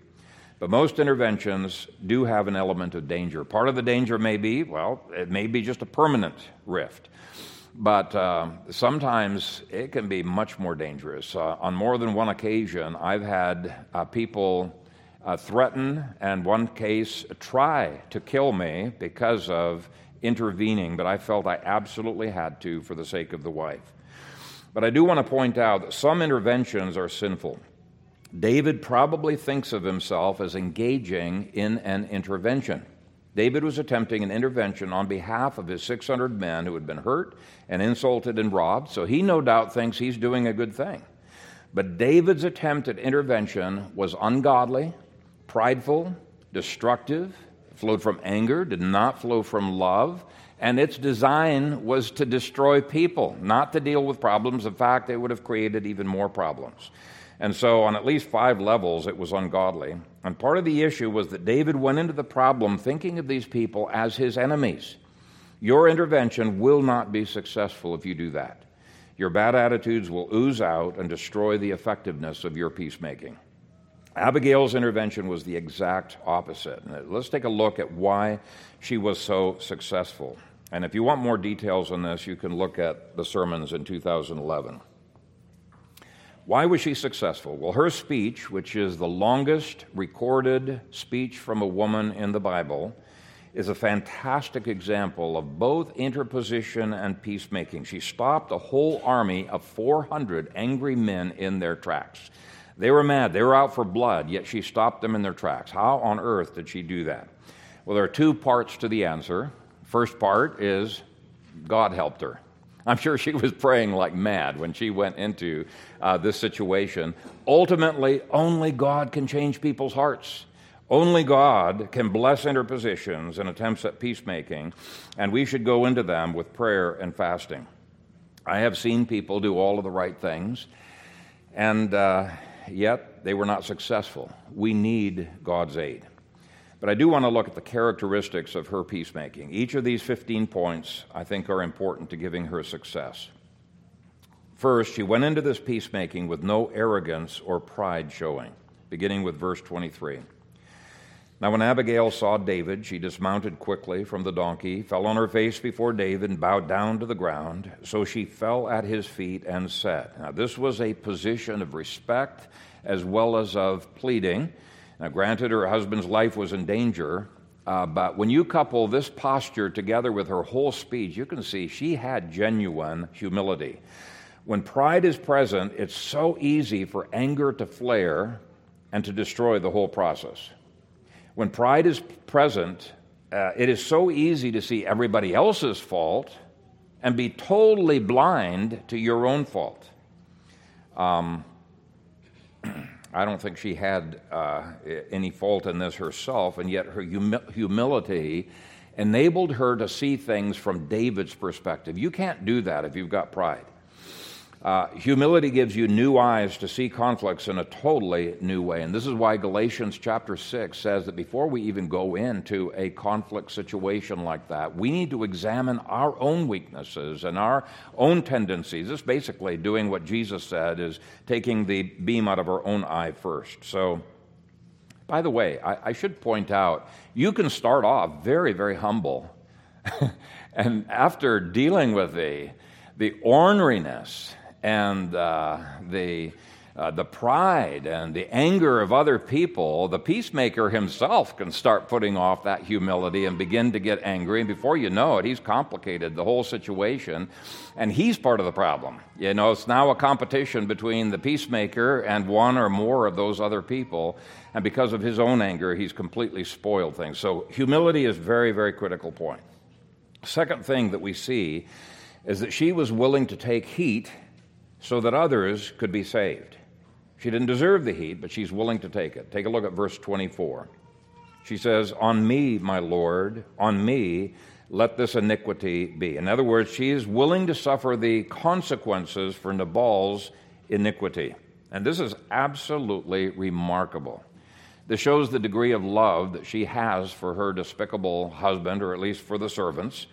But most interventions do have an element of danger. Part of the danger may be, well, it may be just a permanent rift. But uh, sometimes it can be much more dangerous. Uh, on more than one occasion, I've had uh, people uh, threaten and, one case, try to kill me because of intervening, but I felt I absolutely had to for the sake of the wife. But I do want to point out that some interventions are sinful. David probably thinks of himself as engaging in an intervention. David was attempting an intervention on behalf of his 600 men who had been hurt and insulted and robbed, so he no doubt thinks he's doing a good thing. But David's attempt at intervention was ungodly, prideful, destructive, flowed from anger, did not flow from love, and its design was to destroy people, not to deal with problems. In fact, it would have created even more problems. And so, on at least five levels, it was ungodly. And part of the issue was that David went into the problem thinking of these people as his enemies. Your intervention will not be successful if you do that. Your bad attitudes will ooze out and destroy the effectiveness of your peacemaking. Abigail's intervention was the exact opposite. Let's take a look at why she was so successful. And if you want more details on this, you can look at the sermons in 2011. Why was she successful? Well, her speech, which is the longest recorded speech from a woman in the Bible, is a fantastic example of both interposition and peacemaking. She stopped a whole army of 400 angry men in their tracks. They were mad, they were out for blood, yet she stopped them in their tracks. How on earth did she do that? Well, there are two parts to the answer. First part is God helped her. I'm sure she was praying like mad when she went into uh, this situation. Ultimately, only God can change people's hearts. Only God can bless interpositions and attempts at peacemaking, and we should go into them with prayer and fasting. I have seen people do all of the right things, and uh, yet they were not successful. We need God's aid. But I do want to look at the characteristics of her peacemaking. Each of these 15 points, I think, are important to giving her success. First, she went into this peacemaking with no arrogance or pride showing, beginning with verse 23. Now, when Abigail saw David, she dismounted quickly from the donkey, fell on her face before David, and bowed down to the ground. So she fell at his feet and said, Now, this was a position of respect as well as of pleading. Now, granted, her husband's life was in danger, uh, but when you couple this posture together with her whole speech, you can see she had genuine humility. When pride is present, it's so easy for anger to flare and to destroy the whole process. When pride is present, uh, it is so easy to see everybody else's fault and be totally blind to your own fault. Um, I don't think she had uh, any fault in this herself, and yet her humi- humility enabled her to see things from David's perspective. You can't do that if you've got pride. Uh, humility gives you new eyes to see conflicts in a totally new way. And this is why Galatians chapter 6 says that before we even go into a conflict situation like that, we need to examine our own weaknesses and our own tendencies. This basically doing what Jesus said is taking the beam out of our own eye first. So, by the way, I, I should point out you can start off very, very humble. and after dealing with the, the orneriness and uh, the, uh, the pride and the anger of other people, the peacemaker himself can start putting off that humility and begin to get angry. And before you know it, he's complicated the whole situation, and he's part of the problem. You know, it's now a competition between the peacemaker and one or more of those other people. And because of his own anger, he's completely spoiled things. So, humility is very, very critical point. Second thing that we see is that she was willing to take heat so that others could be saved. She didn't deserve the heat, but she's willing to take it. Take a look at verse 24. She says, On me, my Lord, on me, let this iniquity be. In other words, she is willing to suffer the consequences for Nabal's iniquity. And this is absolutely remarkable. This shows the degree of love that she has for her despicable husband, or at least for the servants.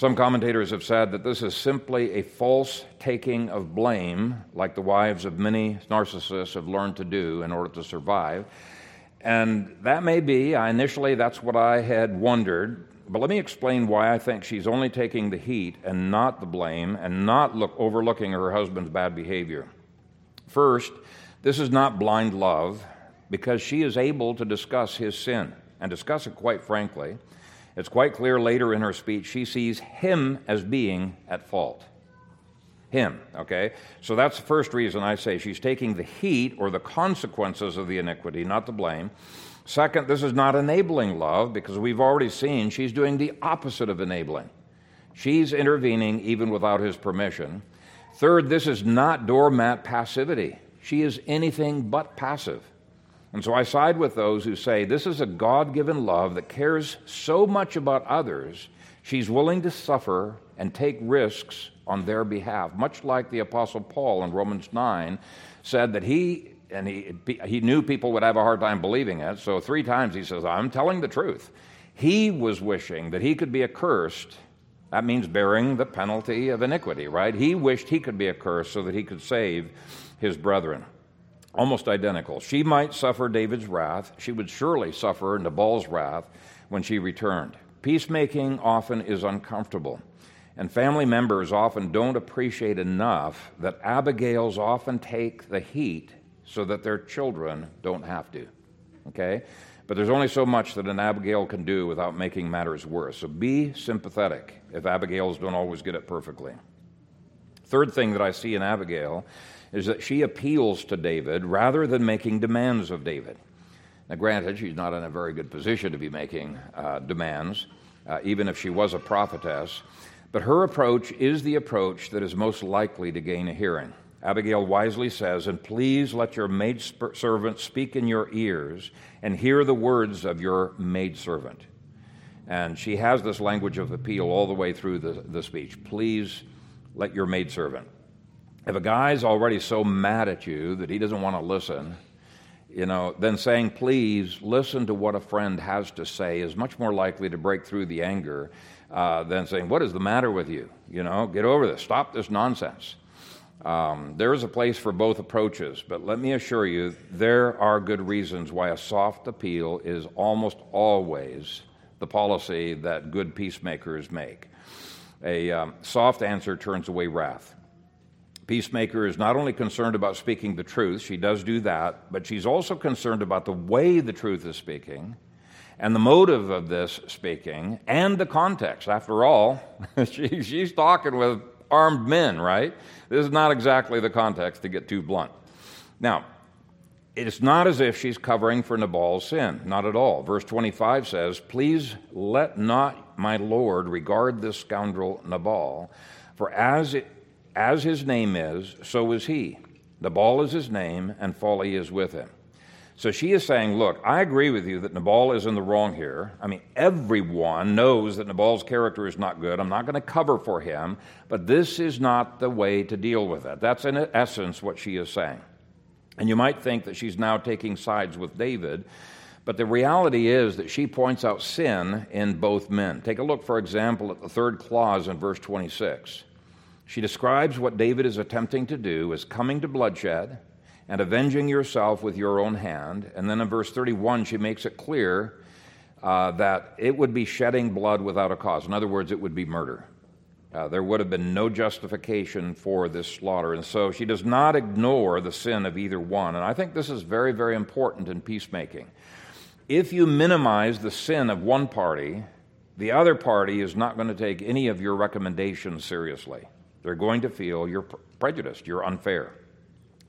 Some commentators have said that this is simply a false taking of blame, like the wives of many narcissists have learned to do in order to survive. And that may be, I initially, that's what I had wondered. But let me explain why I think she's only taking the heat and not the blame and not look, overlooking her husband's bad behavior. First, this is not blind love because she is able to discuss his sin and discuss it quite frankly. It's quite clear later in her speech, she sees him as being at fault. Him, okay? So that's the first reason I say she's taking the heat or the consequences of the iniquity, not the blame. Second, this is not enabling love because we've already seen she's doing the opposite of enabling. She's intervening even without his permission. Third, this is not doormat passivity. She is anything but passive. And so I side with those who say this is a God given love that cares so much about others, she's willing to suffer and take risks on their behalf, much like the Apostle Paul in Romans 9 said that he. And he, he knew people would have a hard time believing it. So, three times he says, I'm telling the truth. He was wishing that he could be accursed. That means bearing the penalty of iniquity, right? He wished he could be accursed so that he could save his brethren. Almost identical. She might suffer David's wrath. She would surely suffer Nabal's wrath when she returned. Peacemaking often is uncomfortable, and family members often don't appreciate enough that Abigails often take the heat so that their children don't have to. Okay? But there's only so much that an Abigail can do without making matters worse. So be sympathetic if Abigails don't always get it perfectly. Third thing that I see in Abigail is that she appeals to David rather than making demands of David. Now, granted, she's not in a very good position to be making uh, demands, uh, even if she was a prophetess, but her approach is the approach that is most likely to gain a hearing. Abigail wisely says, And please let your maidservant speak in your ears and hear the words of your maidservant. And she has this language of appeal all the way through the, the speech. Please let your maidservant. If a guy's already so mad at you that he doesn't want to listen, you know, then saying, please listen to what a friend has to say is much more likely to break through the anger uh, than saying, what is the matter with you? You know, get over this, stop this nonsense. Um, there is a place for both approaches, but let me assure you, there are good reasons why a soft appeal is almost always the policy that good peacemakers make. A um, soft answer turns away wrath. Peacemaker is not only concerned about speaking the truth, she does do that, but she's also concerned about the way the truth is speaking and the motive of this speaking and the context. After all, she, she's talking with armed men, right? This is not exactly the context to get too blunt. Now, it's not as if she's covering for Nabal's sin, not at all. Verse 25 says, Please let not my Lord regard this scoundrel Nabal, for as it as his name is, so is he. Nabal is his name, and folly is with him. So she is saying, Look, I agree with you that Nabal is in the wrong here. I mean, everyone knows that Nabal's character is not good. I'm not going to cover for him, but this is not the way to deal with it. That's in essence what she is saying. And you might think that she's now taking sides with David, but the reality is that she points out sin in both men. Take a look, for example, at the third clause in verse 26. She describes what David is attempting to do as coming to bloodshed and avenging yourself with your own hand. And then in verse 31, she makes it clear uh, that it would be shedding blood without a cause. In other words, it would be murder. Uh, there would have been no justification for this slaughter. And so she does not ignore the sin of either one. And I think this is very, very important in peacemaking. If you minimize the sin of one party, the other party is not going to take any of your recommendations seriously. They're going to feel you're prejudiced, you're unfair.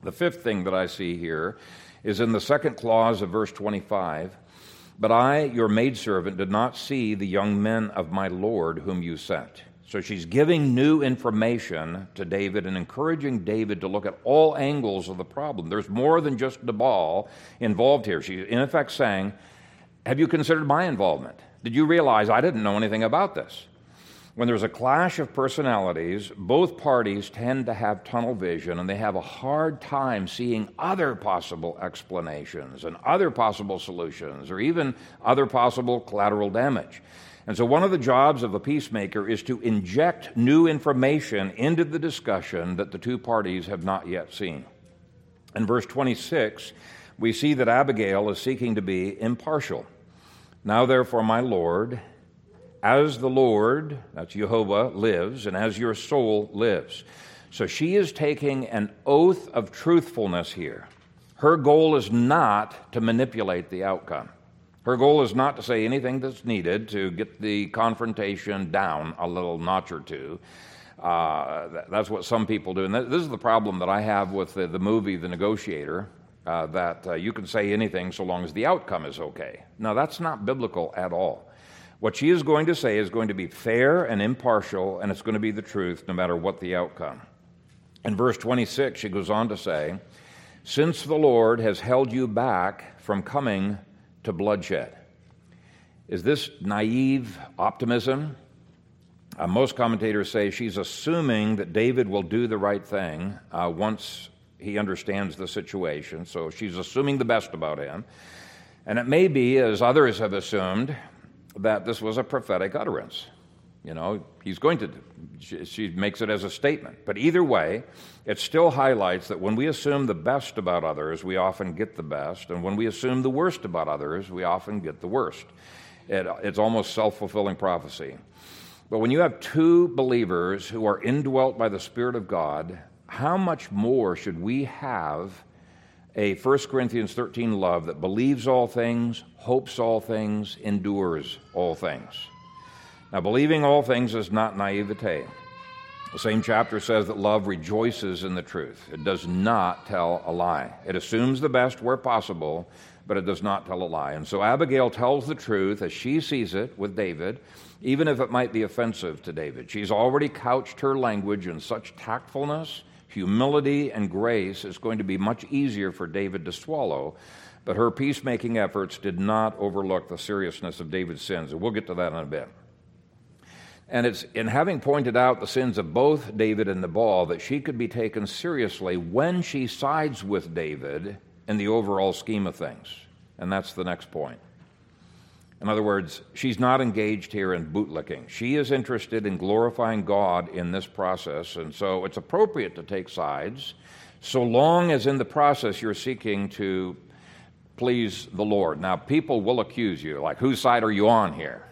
The fifth thing that I see here is in the second clause of verse 25 But I, your maidservant, did not see the young men of my Lord whom you sent. So she's giving new information to David and encouraging David to look at all angles of the problem. There's more than just Nabal involved here. She's in effect saying, Have you considered my involvement? Did you realize I didn't know anything about this? When there's a clash of personalities, both parties tend to have tunnel vision and they have a hard time seeing other possible explanations and other possible solutions or even other possible collateral damage. And so, one of the jobs of a peacemaker is to inject new information into the discussion that the two parties have not yet seen. In verse 26, we see that Abigail is seeking to be impartial. Now, therefore, my Lord, as the Lord, that's Jehovah, lives, and as your soul lives. So she is taking an oath of truthfulness here. Her goal is not to manipulate the outcome. Her goal is not to say anything that's needed to get the confrontation down a little notch or two. Uh, that's what some people do. And this is the problem that I have with the, the movie The Negotiator uh, that uh, you can say anything so long as the outcome is okay. Now, that's not biblical at all. What she is going to say is going to be fair and impartial, and it's going to be the truth no matter what the outcome. In verse 26, she goes on to say, Since the Lord has held you back from coming to bloodshed. Is this naive optimism? Uh, most commentators say she's assuming that David will do the right thing uh, once he understands the situation. So she's assuming the best about him. And it may be, as others have assumed, that this was a prophetic utterance. You know, he's going to, she, makes it as a statement. But either way, it still highlights that when we assume the best about others, we often get the best. And when we assume the worst about others, we often get the worst. It, it's almost self fulfilling prophecy. But when you have two believers who are indwelt by the Spirit of God, how much more should we have a 1 Corinthians 13 love that believes all things, hopes all things, endures all things? Now, believing all things is not naivete. The same chapter says that love rejoices in the truth. It does not tell a lie. It assumes the best where possible, but it does not tell a lie. And so Abigail tells the truth as she sees it with David, even if it might be offensive to David. She's already couched her language in such tactfulness, humility, and grace, is going to be much easier for David to swallow. But her peacemaking efforts did not overlook the seriousness of David's sins. And we'll get to that in a bit. And it's in having pointed out the sins of both David and Nabal that she could be taken seriously when she sides with David in the overall scheme of things. And that's the next point. In other words, she's not engaged here in bootlicking. She is interested in glorifying God in this process, and so it's appropriate to take sides so long as in the process you're seeking to please the Lord. Now, people will accuse you, like, whose side are you on here?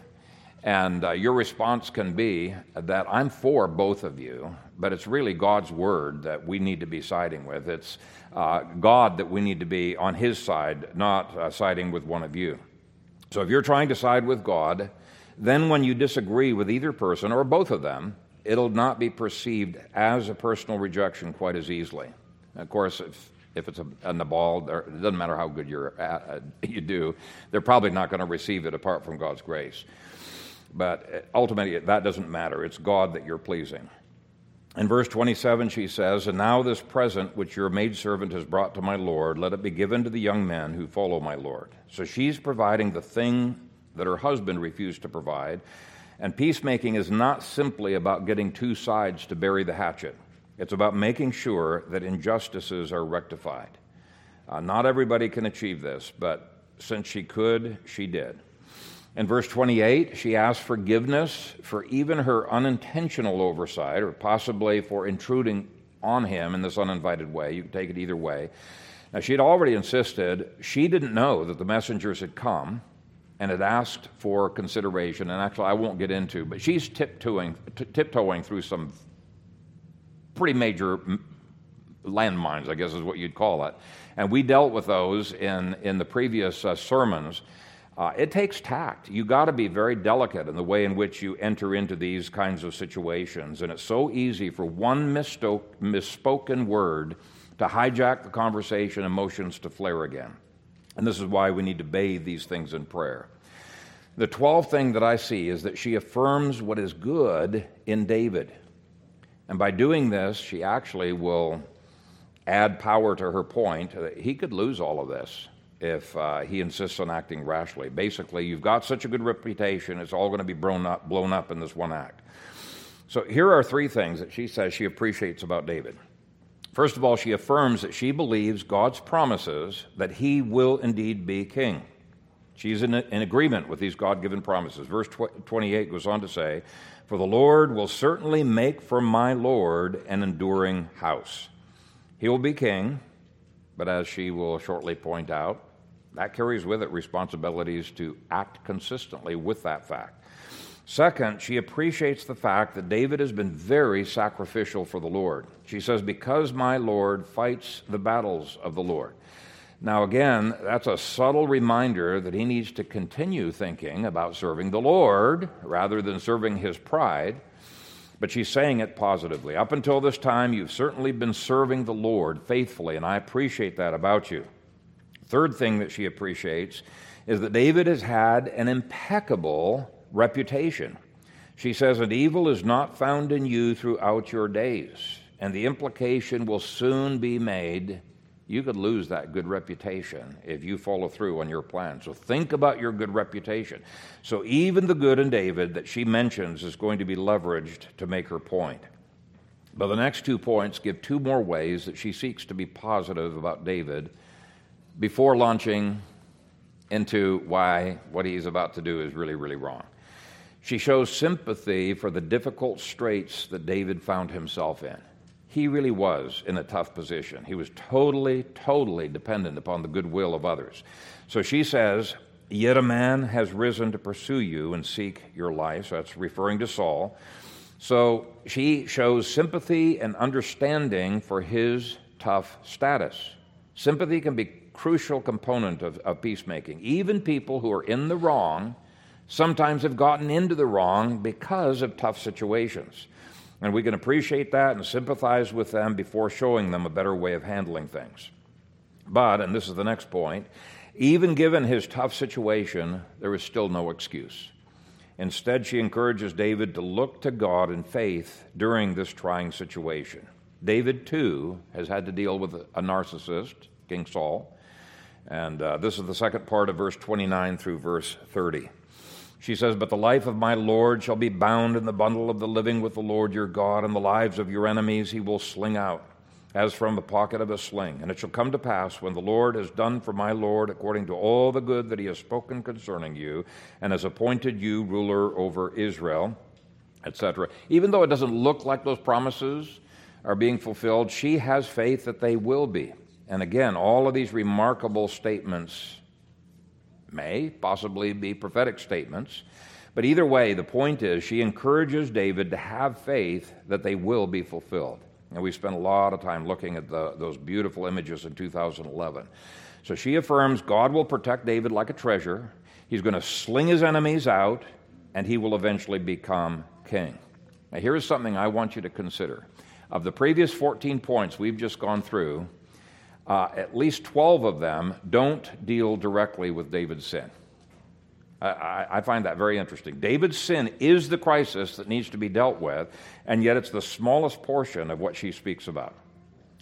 And uh, your response can be that I'm for both of you, but it's really God's word that we need to be siding with. It's uh, God that we need to be on his side, not uh, siding with one of you. So if you're trying to side with God, then when you disagree with either person or both of them, it'll not be perceived as a personal rejection quite as easily. Of course, if, if it's a, Nabal, it doesn't matter how good you're at, uh, you do, they're probably not going to receive it apart from God's grace. But ultimately, that doesn't matter. It's God that you're pleasing. In verse 27, she says, And now this present which your maidservant has brought to my Lord, let it be given to the young men who follow my Lord. So she's providing the thing that her husband refused to provide. And peacemaking is not simply about getting two sides to bury the hatchet, it's about making sure that injustices are rectified. Uh, not everybody can achieve this, but since she could, she did. In verse 28, she asks forgiveness for even her unintentional oversight, or possibly for intruding on him in this uninvited way. You can take it either way. Now, she had already insisted she didn't know that the messengers had come and had asked for consideration. And actually, I won't get into, but she's tiptoeing, t- tiptoeing through some pretty major landmines, I guess is what you'd call it. And we dealt with those in, in the previous uh, sermons. Uh, it takes tact. You got to be very delicate in the way in which you enter into these kinds of situations. And it's so easy for one misspoken word to hijack the conversation, emotions to flare again. And this is why we need to bathe these things in prayer. The 12th thing that I see is that she affirms what is good in David. And by doing this, she actually will add power to her point. That he could lose all of this if uh, he insists on acting rashly. Basically, you've got such a good reputation, it's all going to be blown up, blown up in this one act. So here are three things that she says she appreciates about David. First of all, she affirms that she believes God's promises that he will indeed be king. She's in, in agreement with these God given promises. Verse 28 goes on to say, For the Lord will certainly make for my Lord an enduring house. He will be king, but as she will shortly point out, that carries with it responsibilities to act consistently with that fact. Second, she appreciates the fact that David has been very sacrificial for the Lord. She says, Because my Lord fights the battles of the Lord. Now, again, that's a subtle reminder that he needs to continue thinking about serving the Lord rather than serving his pride. But she's saying it positively. Up until this time, you've certainly been serving the Lord faithfully, and I appreciate that about you. Third thing that she appreciates is that David has had an impeccable reputation. She says, And evil is not found in you throughout your days. And the implication will soon be made you could lose that good reputation if you follow through on your plan. So think about your good reputation. So even the good in David that she mentions is going to be leveraged to make her point. But the next two points give two more ways that she seeks to be positive about David before launching into why what he's about to do is really, really wrong. She shows sympathy for the difficult straits that David found himself in. He really was in a tough position. He was totally, totally dependent upon the goodwill of others. So she says, Yet a man has risen to pursue you and seek your life. So that's referring to Saul. So she shows sympathy and understanding for his tough status. Sympathy can be crucial component of, of peacemaking. Even people who are in the wrong sometimes have gotten into the wrong because of tough situations. And we can appreciate that and sympathize with them before showing them a better way of handling things. But, and this is the next point, even given his tough situation, there is still no excuse. Instead, she encourages David to look to God in faith during this trying situation. David, too, has had to deal with a narcissist, King Saul. And uh, this is the second part of verse 29 through verse 30. She says, But the life of my Lord shall be bound in the bundle of the living with the Lord your God, and the lives of your enemies he will sling out as from the pocket of a sling. And it shall come to pass when the Lord has done for my Lord according to all the good that he has spoken concerning you, and has appointed you ruler over Israel, etc. Even though it doesn't look like those promises are being fulfilled, she has faith that they will be. And again, all of these remarkable statements may possibly be prophetic statements. But either way, the point is she encourages David to have faith that they will be fulfilled. And we spent a lot of time looking at the, those beautiful images in 2011. So she affirms God will protect David like a treasure. He's going to sling his enemies out, and he will eventually become king. Now, here is something I want you to consider. Of the previous 14 points we've just gone through, uh, at least 12 of them don't deal directly with David's sin. I, I, find that very interesting. David's sin is the crisis that needs to be dealt with, and yet it's the smallest portion of what she speaks about.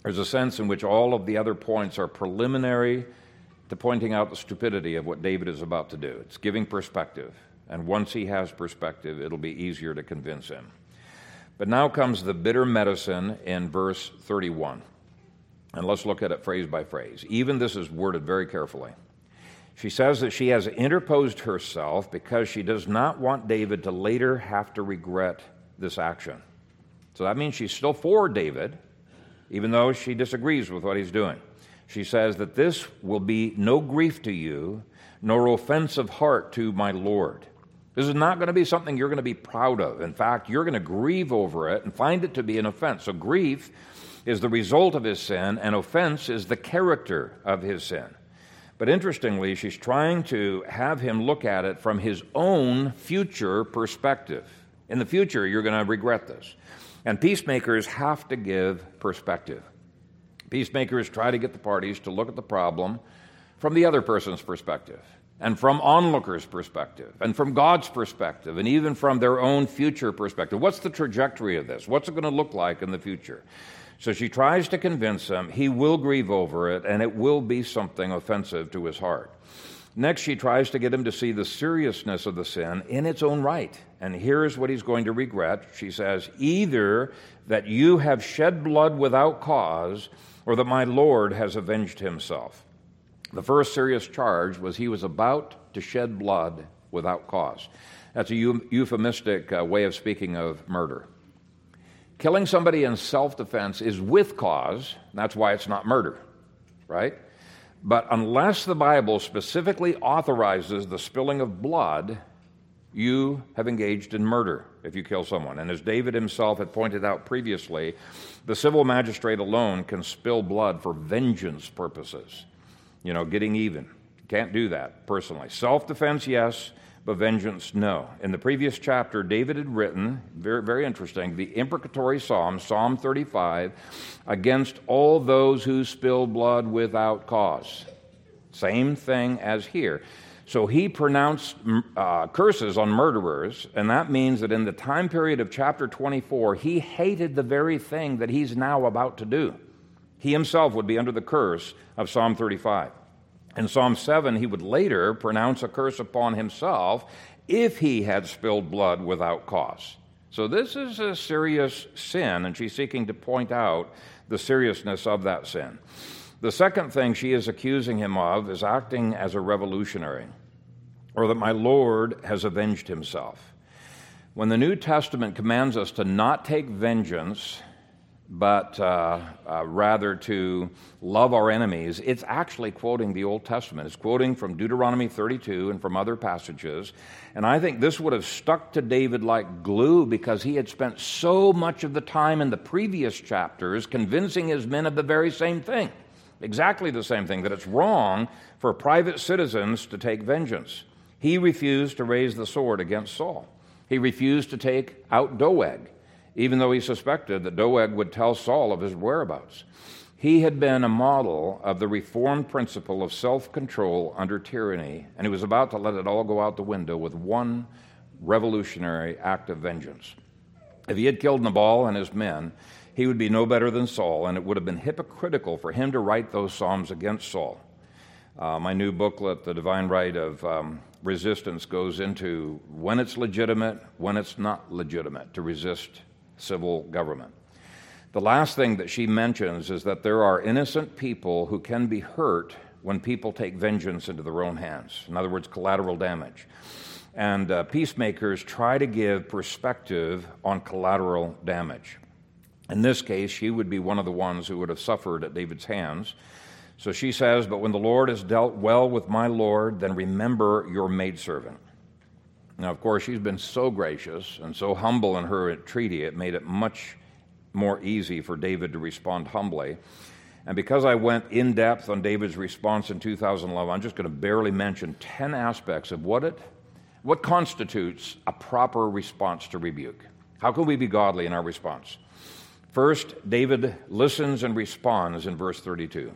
There's a sense in which all of the other points are preliminary to pointing out the stupidity of what David is about to do. It's giving perspective, and once he has perspective, it'll be easier to convince him. But now comes the bitter medicine in verse 31. And let's look at it phrase by phrase. Even this is worded very carefully. She says that she has interposed herself because she does not want David to later have to regret this action. So that means she's still for David, even though she disagrees with what he's doing. She says that this will be no grief to you, nor offense of heart to my Lord. This is not going to be something you're going to be proud of. In fact, you're going to grieve over it and find it to be an offense. So, grief is the result of his sin, and offense is the character of his sin. But interestingly, she's trying to have him look at it from his own future perspective. In the future, you're going to regret this. And peacemakers have to give perspective. Peacemakers try to get the parties to look at the problem from the other person's perspective, and from onlookers' perspective, and from God's perspective, and even from their own future perspective. What's the trajectory of this? What's it going to look like in the future? So she tries to convince him he will grieve over it and it will be something offensive to his heart. Next, she tries to get him to see the seriousness of the sin in its own right. And here's what he's going to regret. She says, Either that you have shed blood without cause, or that my Lord has avenged himself. The first serious charge was he was about to shed blood without cause. That's a euphemistic uh, way of speaking of murder. Killing somebody in self defense is with cause. That's why it's not murder, right? But unless the Bible specifically authorizes the spilling of blood, you have engaged in murder if you kill someone. And as David himself had pointed out previously, the civil magistrate alone can spill blood for vengeance purposes, you know, getting even. Can't do that personally. Self defense, yes but vengeance, no. In the previous chapter, David had written, very, very interesting, the imprecatory psalm, Psalm 35, against all those who spill blood without cause. Same thing as here. So he pronounced uh, curses on murderers, and that means that in the time period of chapter 24, he hated the very thing that he's now about to do. He himself would be under the curse of Psalm 35. In Psalm 7, he would later pronounce a curse upon himself if he had spilled blood without cause. So, this is a serious sin, and she's seeking to point out the seriousness of that sin. The second thing she is accusing him of is acting as a revolutionary, or that my Lord has avenged himself. When the New Testament commands us to not take vengeance, but uh, uh, rather to love our enemies, it's actually quoting the Old Testament. It's quoting from Deuteronomy 32 and from other passages. And I think this would have stuck to David like glue because he had spent so much of the time in the previous chapters convincing his men of the very same thing. Exactly the same thing that it's wrong for private citizens to take vengeance. He refused to raise the sword against Saul. He refused to take out Doeg even though he suspected that Doeg would tell Saul of his whereabouts. He had been a model of the reformed principle of self control under tyranny, and he was about to let it all go out the window with one revolutionary act of vengeance. If he had killed Nabal and his men, he would be no better than Saul, and it would have been hypocritical for him to write those Psalms against Saul. Uh, my new booklet, The Divine Right of um, Resistance, goes into when it's legitimate, when it's not legitimate to resist civil government. The last thing that she mentions is that there are innocent people who can be hurt when people take vengeance into their own hands. In other words, collateral damage. And uh, peacemakers try to give perspective on collateral damage. In this case, she would be one of the ones who would have suffered at David's hands. So she says, But when the Lord has dealt well with my Lord, then remember your maidservant. Now, of course, she's been so gracious and so humble in her entreaty, it made it much more easy for David to respond humbly. And because I went in depth on David's response in 2011, I'm just going to barely mention 10 aspects of what, it, what constitutes a proper response to rebuke. How can we be godly in our response? First, David listens and responds in verse 32.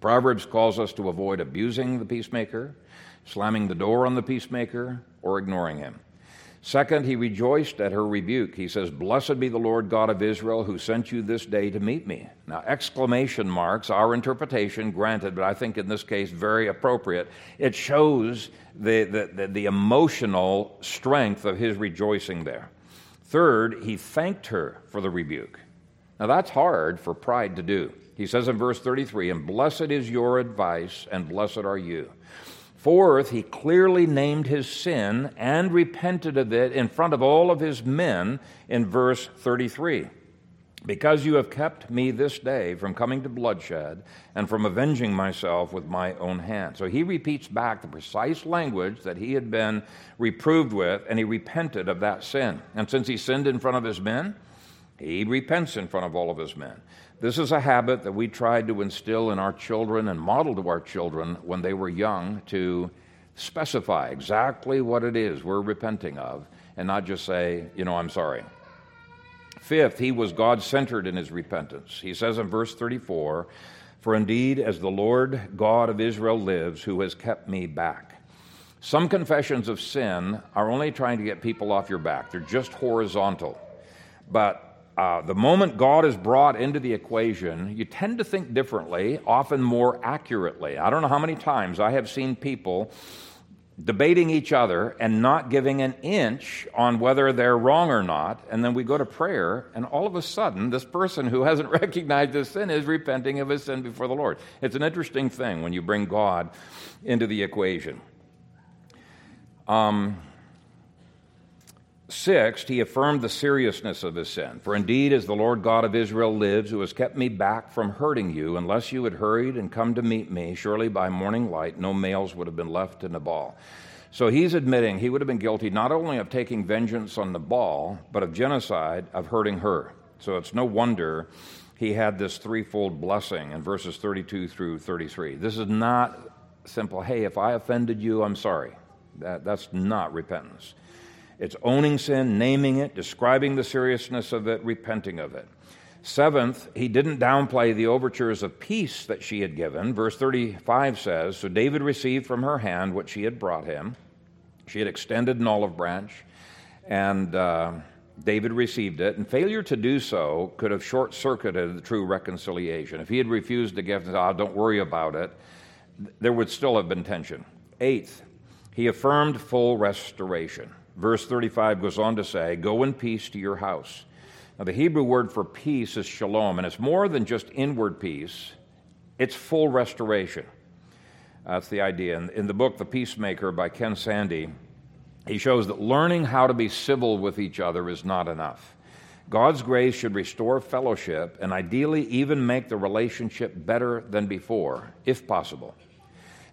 Proverbs calls us to avoid abusing the peacemaker, slamming the door on the peacemaker, or ignoring him. Second, he rejoiced at her rebuke. He says, Blessed be the Lord God of Israel who sent you this day to meet me. Now, exclamation marks, our interpretation, granted, but I think in this case very appropriate. It shows the, the, the, the emotional strength of his rejoicing there. Third, he thanked her for the rebuke. Now, that's hard for pride to do. He says in verse 33, And blessed is your advice, and blessed are you. Fourth, he clearly named his sin and repented of it in front of all of his men in verse 33. Because you have kept me this day from coming to bloodshed and from avenging myself with my own hand. So he repeats back the precise language that he had been reproved with, and he repented of that sin. And since he sinned in front of his men, he repents in front of all of his men. This is a habit that we tried to instill in our children and model to our children when they were young to specify exactly what it is we're repenting of and not just say, you know, I'm sorry. Fifth, he was God centered in his repentance. He says in verse 34 For indeed, as the Lord God of Israel lives, who has kept me back. Some confessions of sin are only trying to get people off your back, they're just horizontal. But uh, the moment God is brought into the equation, you tend to think differently, often more accurately. I don't know how many times I have seen people debating each other and not giving an inch on whether they're wrong or not. And then we go to prayer, and all of a sudden, this person who hasn't recognized his sin is repenting of his sin before the Lord. It's an interesting thing when you bring God into the equation. Um, Sixth, he affirmed the seriousness of his sin. For indeed, as the Lord God of Israel lives, who has kept me back from hurting you, unless you had hurried and come to meet me, surely by morning light no males would have been left to Nabal. So he's admitting he would have been guilty not only of taking vengeance on Nabal, but of genocide, of hurting her. So it's no wonder he had this threefold blessing in verses 32 through 33. This is not simple, hey, if I offended you, I'm sorry. That, that's not repentance. It's owning sin, naming it, describing the seriousness of it, repenting of it. Seventh, he didn't downplay the overtures of peace that she had given. Verse 35 says So David received from her hand what she had brought him. She had extended an olive branch, and uh, David received it. And failure to do so could have short circuited the true reconciliation. If he had refused to give, ah, don't worry about it, there would still have been tension. Eighth, he affirmed full restoration. Verse 35 goes on to say, Go in peace to your house. Now, the Hebrew word for peace is shalom, and it's more than just inward peace, it's full restoration. That's the idea. In, in the book, The Peacemaker by Ken Sande, he shows that learning how to be civil with each other is not enough. God's grace should restore fellowship and ideally even make the relationship better than before, if possible.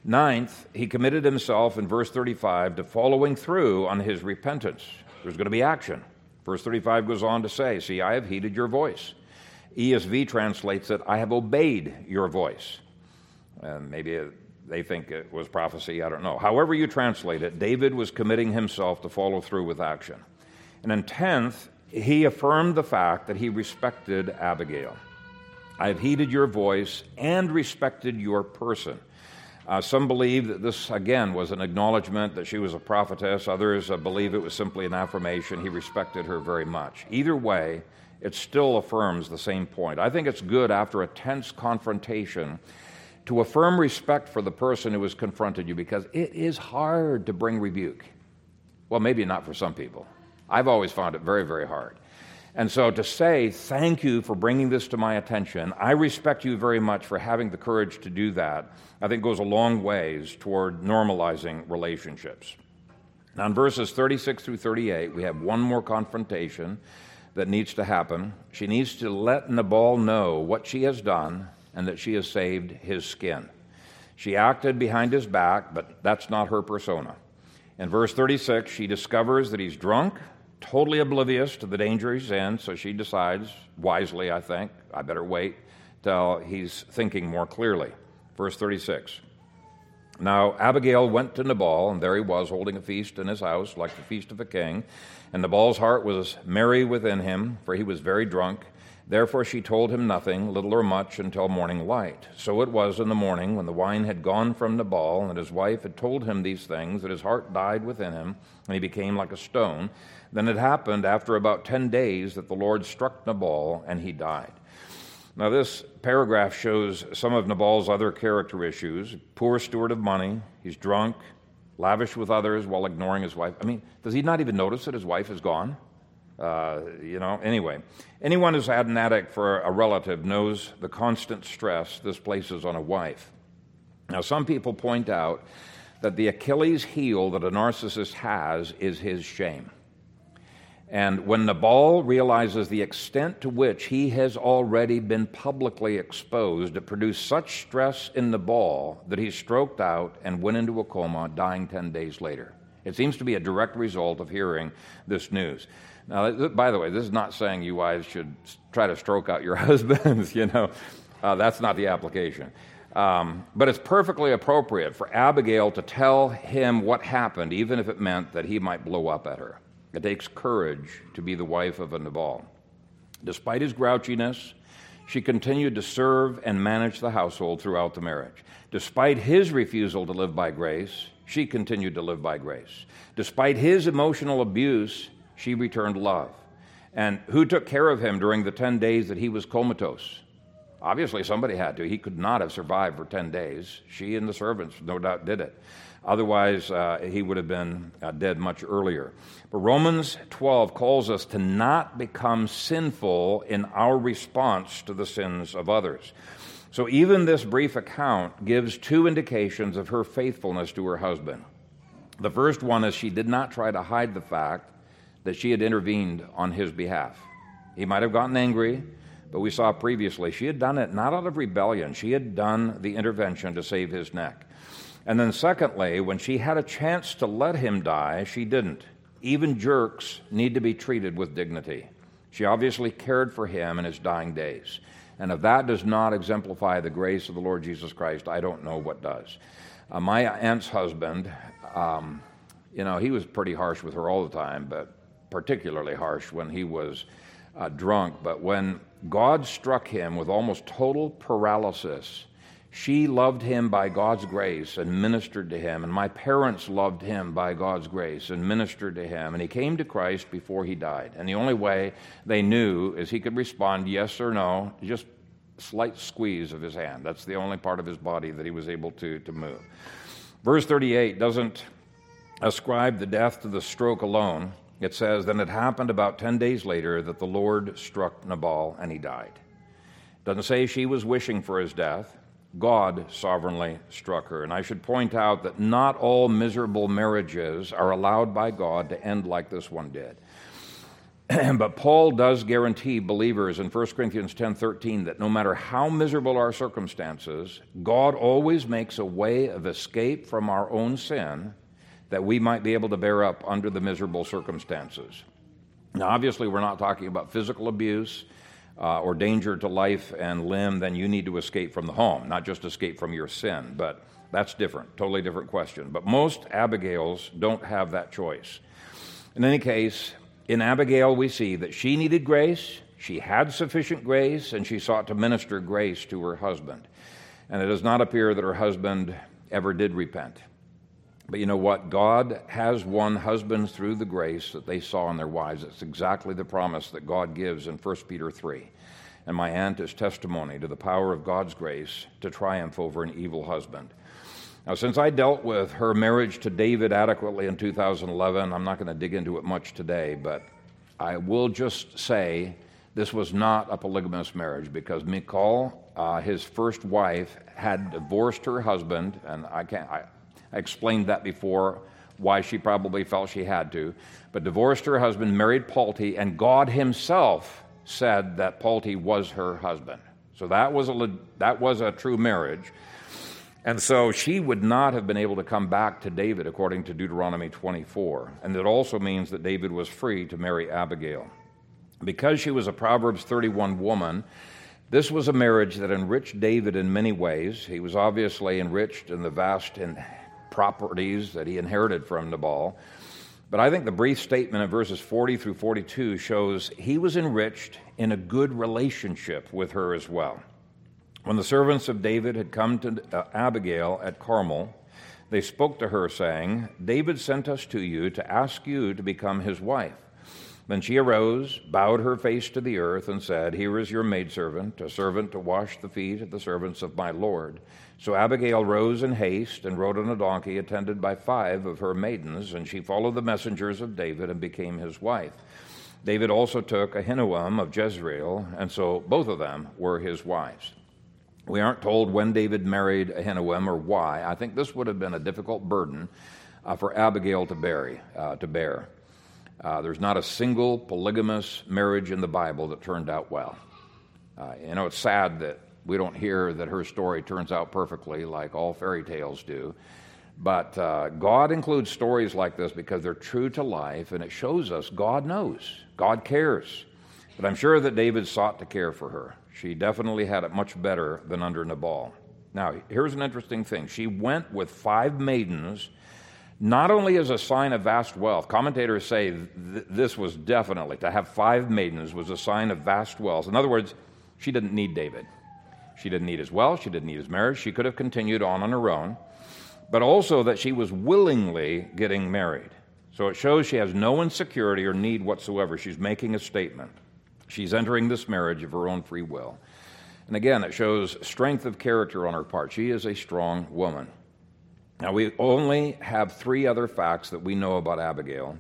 Ninth, he committed himself in verse 35 to following through on his repentance. There's going to be action. Verse 35 goes on to say, See, I have heeded your voice. ESV translates it, I have obeyed your voice. And maybe they think it was prophecy, I don't know. However, you translate it, David was committing himself to follow through with action. And in 10th, he affirmed the fact that he respected Abigail. I have heeded your voice and respected your person. Uh, some believe that this, again, was an acknowledgement that she was a prophetess. Others uh, believe it was simply an affirmation. He respected her very much. Either way, it still affirms the same point. I think it's good after a tense confrontation to affirm respect for the person who has confronted you because it is hard to bring rebuke. Well, maybe not for some people. I've always found it very, very hard. And so to say, thank you for bringing this to my attention, I respect you very much for having the courage to do that, I think goes a long ways toward normalizing relationships. Now, in verses 36 through 38, we have one more confrontation that needs to happen. She needs to let Nabal know what she has done and that she has saved his skin. She acted behind his back, but that's not her persona. In verse 36, she discovers that he's drunk, totally oblivious to the danger he's in, so she decides, wisely, I think, I better wait till he's thinking more clearly. Verse 36. Now Abigail went to Nabal, and there he was holding a feast in his house, like the feast of a king. And Nabal's heart was merry within him, for he was very drunk. Therefore she told him nothing, little or much, until morning light. So it was in the morning, when the wine had gone from Nabal, and his wife had told him these things, that his heart died within him, and he became like a stone. Then it happened after about ten days that the Lord struck Nabal, and he died. Now, this paragraph shows some of Nabal's other character issues poor steward of money, he's drunk, lavish with others while ignoring his wife. I mean, does he not even notice that his wife is gone? Uh, you know, anyway, anyone who's had an addict for a relative knows the constant stress this places on a wife. Now, some people point out that the Achilles heel that a narcissist has is his shame. And when Nabal realizes the extent to which he has already been publicly exposed, it produced such stress in Nabal that he stroked out and went into a coma, dying 10 days later. It seems to be a direct result of hearing this news. Now, by the way, this is not saying you wives should try to stroke out your husbands, you know. Uh, that's not the application. Um, but it's perfectly appropriate for Abigail to tell him what happened, even if it meant that he might blow up at her. It takes courage to be the wife of a Nabal. Despite his grouchiness, she continued to serve and manage the household throughout the marriage. Despite his refusal to live by grace, she continued to live by grace. Despite his emotional abuse, she returned love. And who took care of him during the 10 days that he was comatose? Obviously, somebody had to. He could not have survived for 10 days. She and the servants, no doubt, did it. Otherwise, uh, he would have been uh, dead much earlier. But Romans 12 calls us to not become sinful in our response to the sins of others. So, even this brief account gives two indications of her faithfulness to her husband. The first one is she did not try to hide the fact that she had intervened on his behalf. He might have gotten angry, but we saw previously she had done it not out of rebellion, she had done the intervention to save his neck. And then, secondly, when she had a chance to let him die, she didn't. Even jerks need to be treated with dignity. She obviously cared for him in his dying days. And if that does not exemplify the grace of the Lord Jesus Christ, I don't know what does. Uh, my aunt's husband, um, you know, he was pretty harsh with her all the time, but particularly harsh when he was uh, drunk. But when God struck him with almost total paralysis, she loved him by God's grace and ministered to him. And my parents loved him by God's grace and ministered to him. And he came to Christ before he died. And the only way they knew is he could respond yes or no, just slight squeeze of his hand. That's the only part of his body that he was able to, to move. Verse 38 doesn't ascribe the death to the stroke alone. It says, Then it happened about 10 days later that the Lord struck Nabal and he died. Doesn't say she was wishing for his death, God sovereignly struck her. And I should point out that not all miserable marriages are allowed by God to end like this one did. but Paul does guarantee believers in 1 Corinthians 10:13 that no matter how miserable our circumstances, God always makes a way of escape from our own sin that we might be able to bear up under the miserable circumstances. Now obviously we're not talking about physical abuse uh, or danger to life and limb, then you need to escape from the home, not just escape from your sin, but that's different, totally different question. But most Abigails don't have that choice. In any case, in Abigail, we see that she needed grace, she had sufficient grace, and she sought to minister grace to her husband. And it does not appear that her husband ever did repent. But you know what? God has won husbands through the grace that they saw in their wives. It's exactly the promise that God gives in 1 Peter 3. And my aunt is testimony to the power of God's grace to triumph over an evil husband. Now, since I dealt with her marriage to David adequately in 2011, I'm not going to dig into it much today, but I will just say this was not a polygamous marriage because Michal, uh, his first wife, had divorced her husband, and I can't. I, I explained that before, why she probably felt she had to, but divorced her husband, married Palti, and God Himself said that Palti was her husband. So that was a that was a true marriage. And so she would not have been able to come back to David according to Deuteronomy 24. And it also means that David was free to marry Abigail. Because she was a Proverbs 31 woman, this was a marriage that enriched David in many ways. He was obviously enriched in the vast in properties that he inherited from Nabal. But I think the brief statement in verses 40 through 42 shows he was enriched in a good relationship with her as well. When the servants of David had come to uh, Abigail at Carmel, they spoke to her, saying, David sent us to you to ask you to become his wife. Then she arose, bowed her face to the earth, and said, Here is your maidservant, a servant to wash the feet of the servants of my Lord. So Abigail rose in haste and rode on a donkey, attended by five of her maidens, and she followed the messengers of David and became his wife. David also took Ahinoam of Jezreel, and so both of them were his wives. We aren't told when David married Ahinoam or why. I think this would have been a difficult burden uh, for Abigail to, bear. Uh, to bear. Uh, there's not a single polygamous marriage in the Bible that turned out well. Uh, you know, it's sad that we don't hear that her story turns out perfectly like all fairy tales do. But uh, God includes stories like this because they're true to life and it shows us God knows, God cares. But I'm sure that David sought to care for her. She definitely had it much better than under Nabal. Now, here's an interesting thing. She went with five maidens, not only as a sign of vast wealth. Commentators say th- this was definitely, to have five maidens was a sign of vast wealth. In other words, she didn't need David. She didn't need his wealth, she didn't need his marriage. She could have continued on on her own, but also that she was willingly getting married. So it shows she has no insecurity or need whatsoever. She's making a statement. She's entering this marriage of her own free will. And again, it shows strength of character on her part. She is a strong woman. Now, we only have three other facts that we know about Abigail.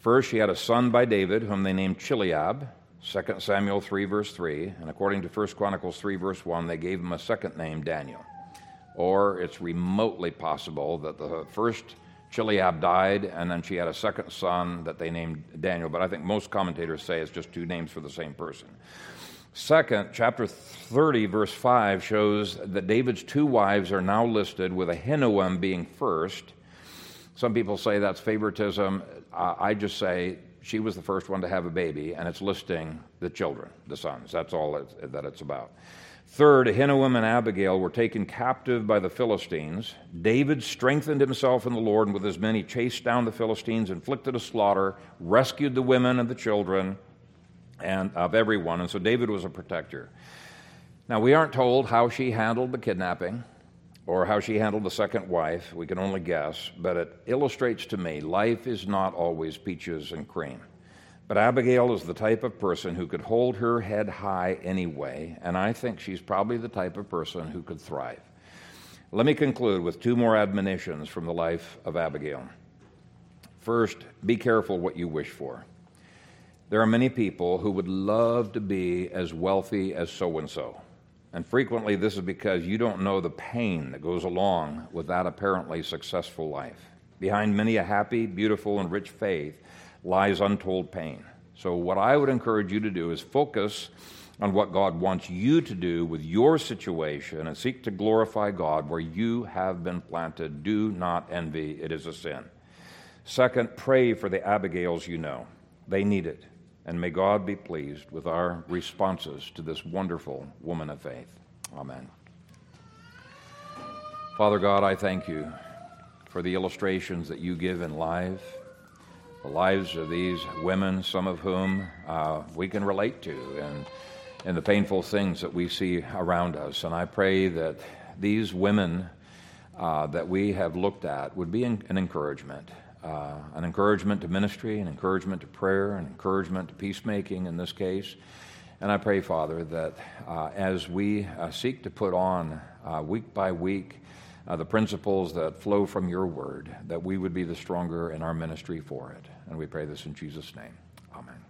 First, she had a son by David, whom they named Chileab, 2 Samuel 3, verse 3. And according to 1 Chronicles 3, verse 1, they gave him a second name, Daniel. Or it's remotely possible that the first Chileab died, and then she had a second son that they named Daniel, but I think most commentators say it's just two names for the same person. Second, chapter 30, verse 5 shows that David's two wives are now listed with Ahinoam being first. Some people say that's favoritism. I just say she was the first one to have a baby, and it's listing the children, the sons. That's all that it's about. Third, Ahinoam and Abigail were taken captive by the Philistines. David strengthened himself in the Lord, and with his men he chased down the Philistines, inflicted a slaughter, rescued the women and the children, and of everyone. And so David was a protector. Now, we aren't told how she handled the kidnapping or how she handled the second wife. We can only guess, but it illustrates to me life is not always peaches and cream. But Abigail is the type of person who could hold her head high anyway, and I think she's probably the type of person who could thrive. Let me conclude with two more admonitions from the life of Abigail. First, be careful what you wish for. There are many people who would love to be as wealthy as so and so. And frequently, this is because you don't know the pain that goes along with that apparently successful life. Behind many a happy, beautiful, and rich faith lies untold pain. So, what I would encourage you to do is focus on what God wants you to do with your situation and seek to glorify God where you have been planted. Do not envy, it is a sin. Second, pray for the Abigails you know. They need it. And may God be pleased with our responses to this wonderful woman of faith. Amen. Father God, I thank you for the illustrations that you give in life, the lives of these women, some of whom uh, we can relate to, and, and the painful things that we see around us. And I pray that these women uh, that we have looked at would be an, an encouragement uh, an encouragement to ministry, an encouragement to prayer, an encouragement to peacemaking in this case. And I pray, Father, that uh, as we uh, seek to put on uh, week by week uh, the principles that flow from your word, that we would be the stronger in our ministry for it. And we pray this in Jesus' name. Amen.